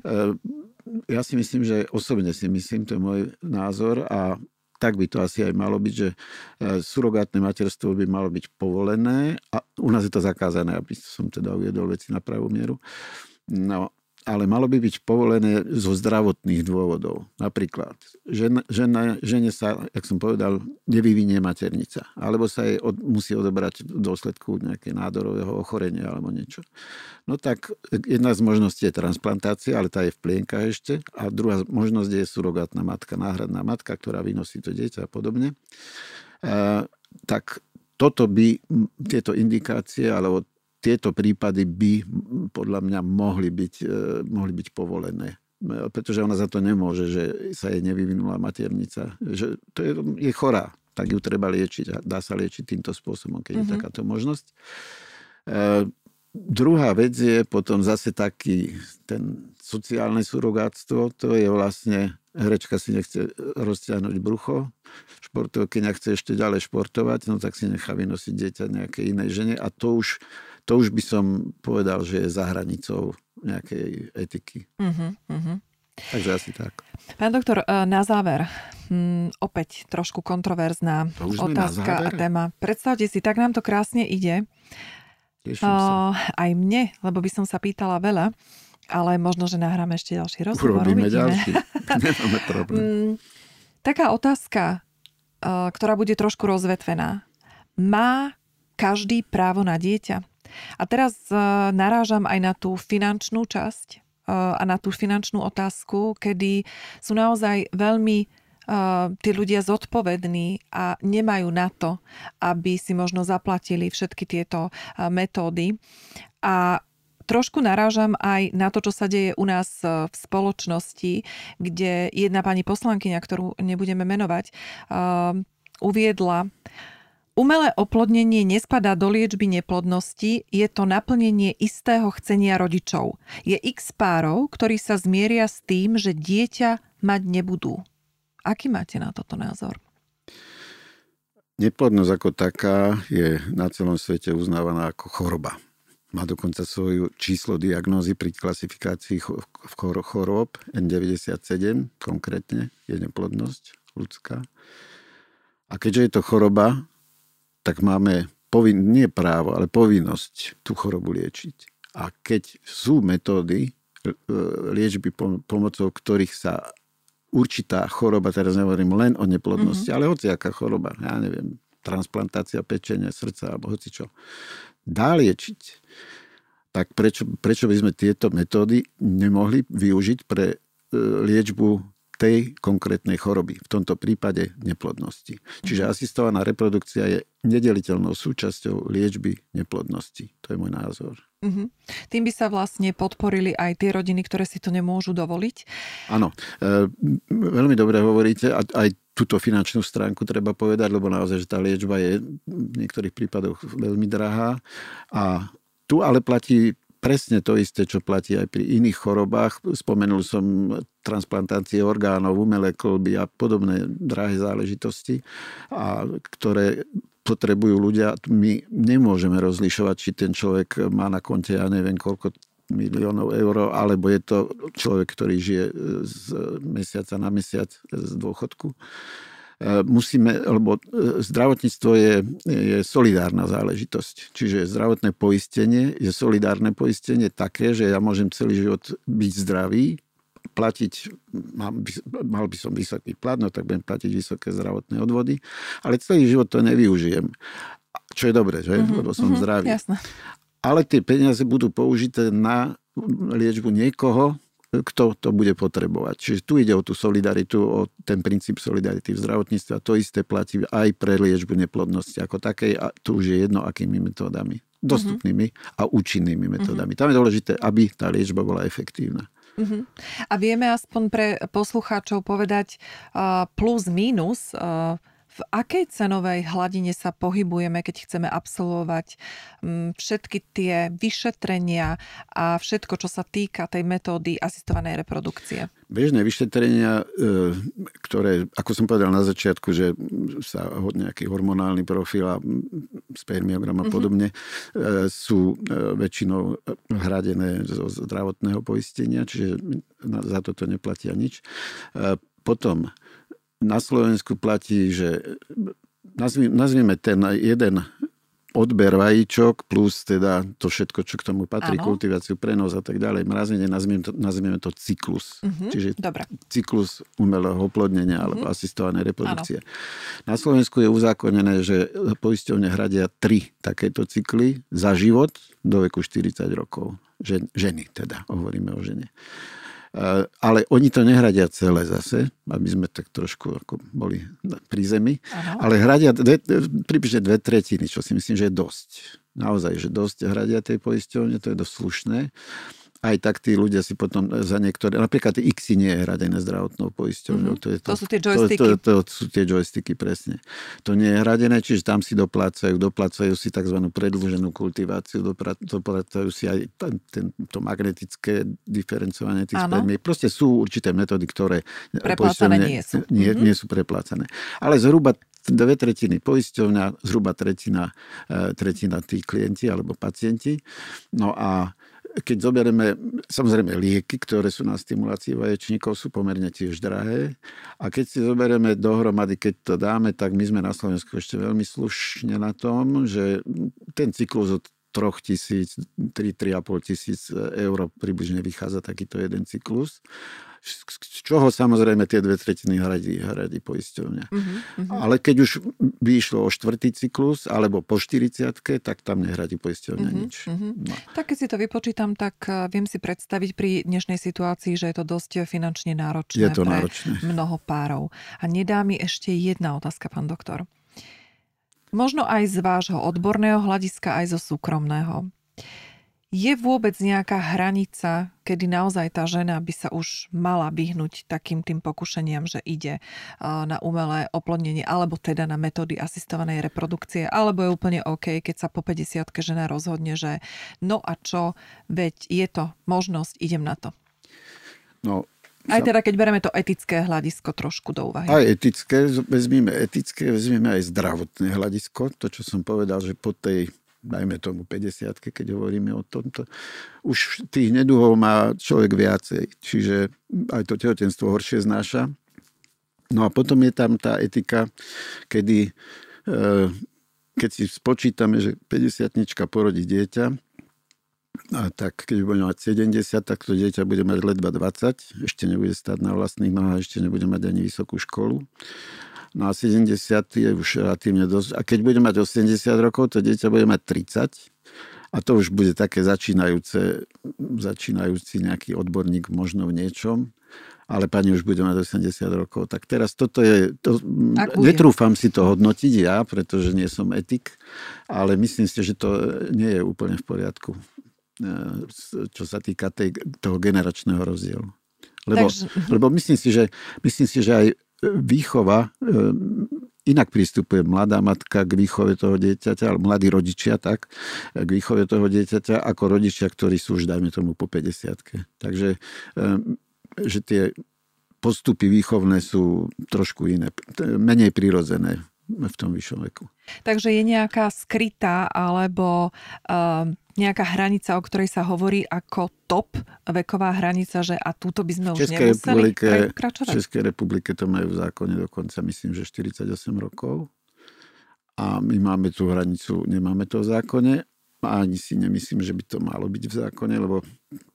Ja si myslím, že osobne si myslím, to je môj názor a tak by to asi aj malo byť, že e, surogátne materstvo by malo byť povolené a u nás je to zakázané, aby som teda uviedol veci na pravú mieru. No ale malo by byť povolené zo zdravotných dôvodov. Napríklad, žena, žena, žene sa, jak som povedal, nevyvinie maternica, alebo sa jej od, musí odobrať v dôsledku nejakého nádorového ochorenia alebo niečo. No tak jedna z možností je transplantácia, ale tá je v plienkach ešte. A druhá možnosť je surogátna matka, náhradná matka, ktorá vynosí to dieťa a podobne. A, tak toto by, tieto indikácie alebo tieto prípady by podľa mňa mohli byť, e, mohli byť povolené pretože ona za to nemôže, že sa jej nevyvinula maternica. Že to je, je chorá, tak ju treba liečiť a dá sa liečiť týmto spôsobom, keď mm-hmm. je mhm. takáto možnosť. E, druhá vec je potom zase taký ten sociálne surogátstvo, to je vlastne herečka si nechce rozťahnuť brucho, športovkyňa chce ešte ďalej športovať, no tak si nechá vynosiť dieťa nejakej inej žene a to už to už by som povedal, že je za hranicou nejakej etiky. Uh-huh, uh-huh. Takže asi tak. Pán doktor, e, na záver, hm, opäť trošku kontroverzná otázka a téma. Predstavte si, tak nám to krásne ide. Uh, aj mne, lebo by som sa pýtala veľa, ale možno, že nahráme ešte ďalší rozhovor. Urobíme ďalší. Nemáme problém. Mm, taká otázka, uh, ktorá bude trošku rozvetvená. Má každý právo na dieťa? A teraz e, narážam aj na tú finančnú časť e, a na tú finančnú otázku, kedy sú naozaj veľmi e, tí ľudia zodpovední a nemajú na to, aby si možno zaplatili všetky tieto metódy. A trošku narážam aj na to, čo sa deje u nás v spoločnosti, kde jedna pani poslankyňa, ktorú nebudeme menovať, uviedla, Umelé oplodnenie nespadá do liečby neplodnosti, je to naplnenie istého chcenia rodičov. Je x párov, ktorí sa zmieria s tým, že dieťa mať nebudú. Aký máte na toto názor? Neplodnosť ako taká je na celom svete uznávaná ako choroba. Má dokonca svoju číslo diagnózy pri klasifikácii chorób N97, konkrétne je neplodnosť ľudská. A keďže je to choroba, tak máme povin- nie právo, ale povinnosť tú chorobu liečiť. A keď sú metódy e, liečby pomocou ktorých sa určitá choroba, teraz nehovorím len o neplodnosti, mm-hmm. ale hociaká choroba, ja neviem, transplantácia pečenia, srdca alebo hocičo, dá liečiť, tak prečo, prečo by sme tieto metódy nemohli využiť pre e, liečbu tej konkrétnej choroby, v tomto prípade neplodnosti. Čiže asistovaná reprodukcia je nedeliteľnou súčasťou liečby neplodnosti. To je môj názor. Mm-hmm. Tým by sa vlastne podporili aj tie rodiny, ktoré si to nemôžu dovoliť? Áno, e, veľmi dobre hovoríte a aj túto finančnú stránku treba povedať, lebo naozaj, že tá liečba je v niektorých prípadoch veľmi drahá a tu ale platí presne to isté, čo platí aj pri iných chorobách. Spomenul som transplantácie orgánov, umelé kolby a podobné drahé záležitosti, a ktoré potrebujú ľudia. My nemôžeme rozlišovať, či ten človek má na konte, ja neviem koľko miliónov eur, alebo je to človek, ktorý žije z mesiaca na mesiac z dôchodku. Musíme, lebo e, zdravotníctvo je, je solidárna záležitosť. Čiže zdravotné poistenie je solidárne poistenie také, že ja môžem celý život byť zdravý, platiť, mal by, mal by som vysoký plat, no tak budem platiť vysoké zdravotné odvody, ale celý život to nevyužijem. Čo je dobré, že? Mm-hmm, Lebo som mm-hmm, zdravý. Jasné. Ale tie peniaze budú použité na liečbu niekoho, kto to bude potrebovať. Čiže tu ide o tú solidaritu, o ten princíp solidarity v zdravotníctve a to isté platí aj pre liečbu neplodnosti ako takej a tu už je jedno, akými metódami. Dostupnými uh-huh. a účinnými metódami. Uh-huh. Tam je dôležité, aby tá liečba bola efektívna. Uh-huh. A vieme aspoň pre poslucháčov povedať uh, plus minus uh, v akej cenovej hladine sa pohybujeme, keď chceme absolvovať mm, všetky tie vyšetrenia a všetko, čo sa týka tej metódy asistovanej reprodukcie? Bežné vyšetrenia, e, ktoré, ako som povedal na začiatku, že sa nejaký hormonálny profil a spermiogram a mhm. podobne, mm-hmm. sú e, väčšinou hradené zo zdravotného poistenia, čiže za toto neplatia nič. Potom na Slovensku platí, že nazvime ten jeden odber vajíčok plus teda to všetko, čo k tomu patrí, ano. kultiváciu, prenos a tak ďalej, mrazenie, nazvime to, nazvime to cyklus. Uh-huh. Čiže Dobre. cyklus umelého oplodnenia uh-huh. alebo asistované reprodukcie. Ano. Na Slovensku je uzákonené, že poisťovne hradia tri takéto cykly za život do veku 40 rokov. Žen, ženy teda, hovoríme o žene. Eh, ale oni to nehradia celé zase, aby sme tak trošku ako boli pri zemi, Aha. ale hradia dve, približne dve tretiny, čo si myslím, že je dosť. Naozaj, že dosť hradia tej poisťovne, to je dosť slušné aj tak tí ľudia si potom za niektoré, napríklad X nie je hradené zdravotnou poisťovňou. Mm-hmm. To, je to, to sú tie joysticky. To, to, to sú tie joysticky, presne. To nie je hradené, čiže tam si doplácajú, doplácajú si tzv. predlženú kultiváciu, doplácajú si aj ten, ten, to magnetické diferencovanie tých spermí. Proste sú určité metódy, ktoré preplácané nie sú. Nie, mm-hmm. nie sú preplácané. Ale zhruba dve tretiny poisťovňa, zhruba tretina, e, tretina tí klienti alebo pacienti. No a keď zoberieme, samozrejme lieky, ktoré sú na stimulácii vaječníkov, sú pomerne tiež drahé. A keď si zoberieme dohromady, keď to dáme, tak my sme na Slovensku ešte veľmi slušne na tom, že ten cyklus od 3 tisíc, 3-3,5 tisíc eur približne vychádza takýto jeden cyklus z čoho samozrejme tie dve tretiny hradí, hradí poisťovňa. Uh-huh, uh-huh. Ale keď už by išlo o štvrtý cyklus alebo po 40 tak tam nehradí poisťovňa uh-huh, nič. Uh-huh. No. Tak keď si to vypočítam, tak eh, viem si predstaviť pri dnešnej situácii, že je to dosť finančne náročné je to pre náročné. mnoho párov. A nedá mi ešte jedna otázka, pán doktor. Možno aj z vášho odborného hľadiska, aj zo súkromného. Je vôbec nejaká hranica, kedy naozaj tá žena by sa už mala vyhnúť takým tým pokušeniam, že ide na umelé oplodnenie alebo teda na metódy asistovanej reprodukcie, alebo je úplne OK, keď sa po 50 žena rozhodne, že no a čo, veď je to možnosť, idem na to. No, aj teda, keď bereme to etické hľadisko trošku do úvahy. Aj etické, vezmeme etické, vezmeme aj zdravotné hľadisko. To, čo som povedal, že po tej dajme tomu 50 keď hovoríme o tomto, už tých neduhov má človek viacej, čiže aj to tehotenstvo horšie znáša. No a potom je tam tá etika, kedy e, keď si spočítame, že 50 porodí dieťa, a tak keď bude mať 70, tak to dieťa bude mať ledva 20, ešte nebude stať na vlastných nohách, ešte nebude mať ani vysokú školu. No a 70 je už relatívne dosť. A keď bude mať 80 rokov, to dieťa bude mať 30 A to už bude také začínajúce, začínajúci nejaký odborník možno v niečom, ale pani už bude mať 80 rokov. Tak teraz toto je, to, netrúfam si to hodnotiť ja, pretože nie som etik, ale myslím si, že to nie je úplne v poriadku, e, čo sa týka tej, toho generačného rozdielu. Lebo, Takže... lebo myslím, si, že, myslím si, že aj výchova e, inak prístupuje mladá matka k výchove toho dieťaťa, alebo mladí rodičia tak, k výchove toho dieťaťa, ako rodičia, ktorí sú už, dajme tomu, po 50 Takže e, že tie postupy výchovné sú trošku iné, menej prirodzené v tom vyššom veku. Takže je nejaká skrytá alebo uh, nejaká hranica, o ktorej sa hovorí ako top veková hranica, že a túto by sme už Českej nemuseli republike, prekračovať? V Českej republike to majú v zákone dokonca, myslím, že 48 rokov. A my máme tú hranicu, nemáme to v zákone. A ani si nemyslím, že by to malo byť v zákone, lebo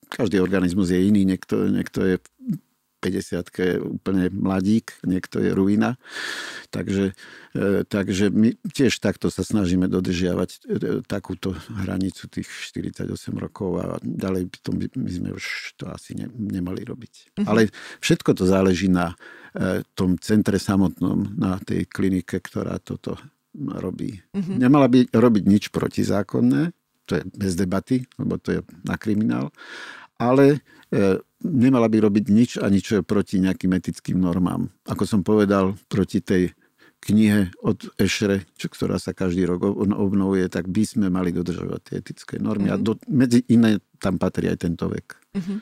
každý organizmus je iný, niekto, niekto je 50 je úplne mladík, niekto je ruina. Takže, e, takže my tiež takto sa snažíme dodržiavať e, takúto hranicu tých 48 rokov a ďalej by, to, my sme už to asi ne, nemali robiť. Uh-huh. Ale všetko to záleží na e, tom centre samotnom, na tej klinike, ktorá toto robí. Uh-huh. Nemala by robiť nič protizákonné, to je bez debaty, lebo to je na kriminál, ale nemala by robiť nič ani čo je proti nejakým etickým normám. Ako som povedal, proti tej knihe od Ešre, čo, ktorá sa každý rok obnovuje, tak by sme mali dodržovať tie etické normy. Mm-hmm. A mhm. do, medzi iné tam patrí aj tento vek. Mm-hmm.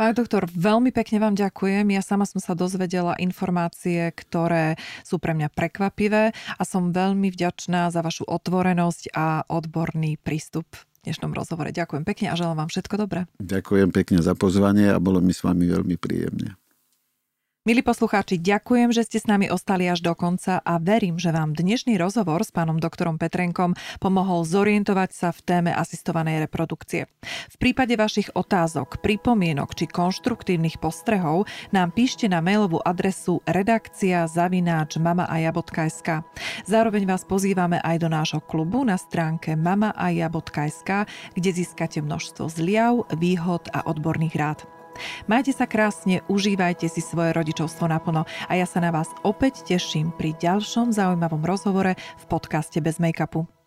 Pán doktor, veľmi pekne vám ďakujem. Ja sama som sa dozvedela informácie, ktoré sú pre mňa prekvapivé a som veľmi vďačná za vašu otvorenosť a odborný prístup dnešnom rozhovore. Ďakujem pekne a želám vám všetko dobré. Ďakujem pekne za pozvanie a bolo mi s vami veľmi príjemne. Milí poslucháči, ďakujem, že ste s nami ostali až do konca a verím, že vám dnešný rozhovor s pánom doktorom Petrenkom pomohol zorientovať sa v téme asistovanej reprodukcie. V prípade vašich otázok, pripomienok či konštruktívnych postrehov nám píšte na mailovú adresu redakcia zavináč mamaaja.sk. Zároveň vás pozývame aj do nášho klubu na stránke mamaaja.sk, kde získate množstvo zliav, výhod a odborných rád. Majte sa krásne, užívajte si svoje rodičovstvo naplno a ja sa na vás opäť teším pri ďalšom zaujímavom rozhovore v podcaste Bez make-upu.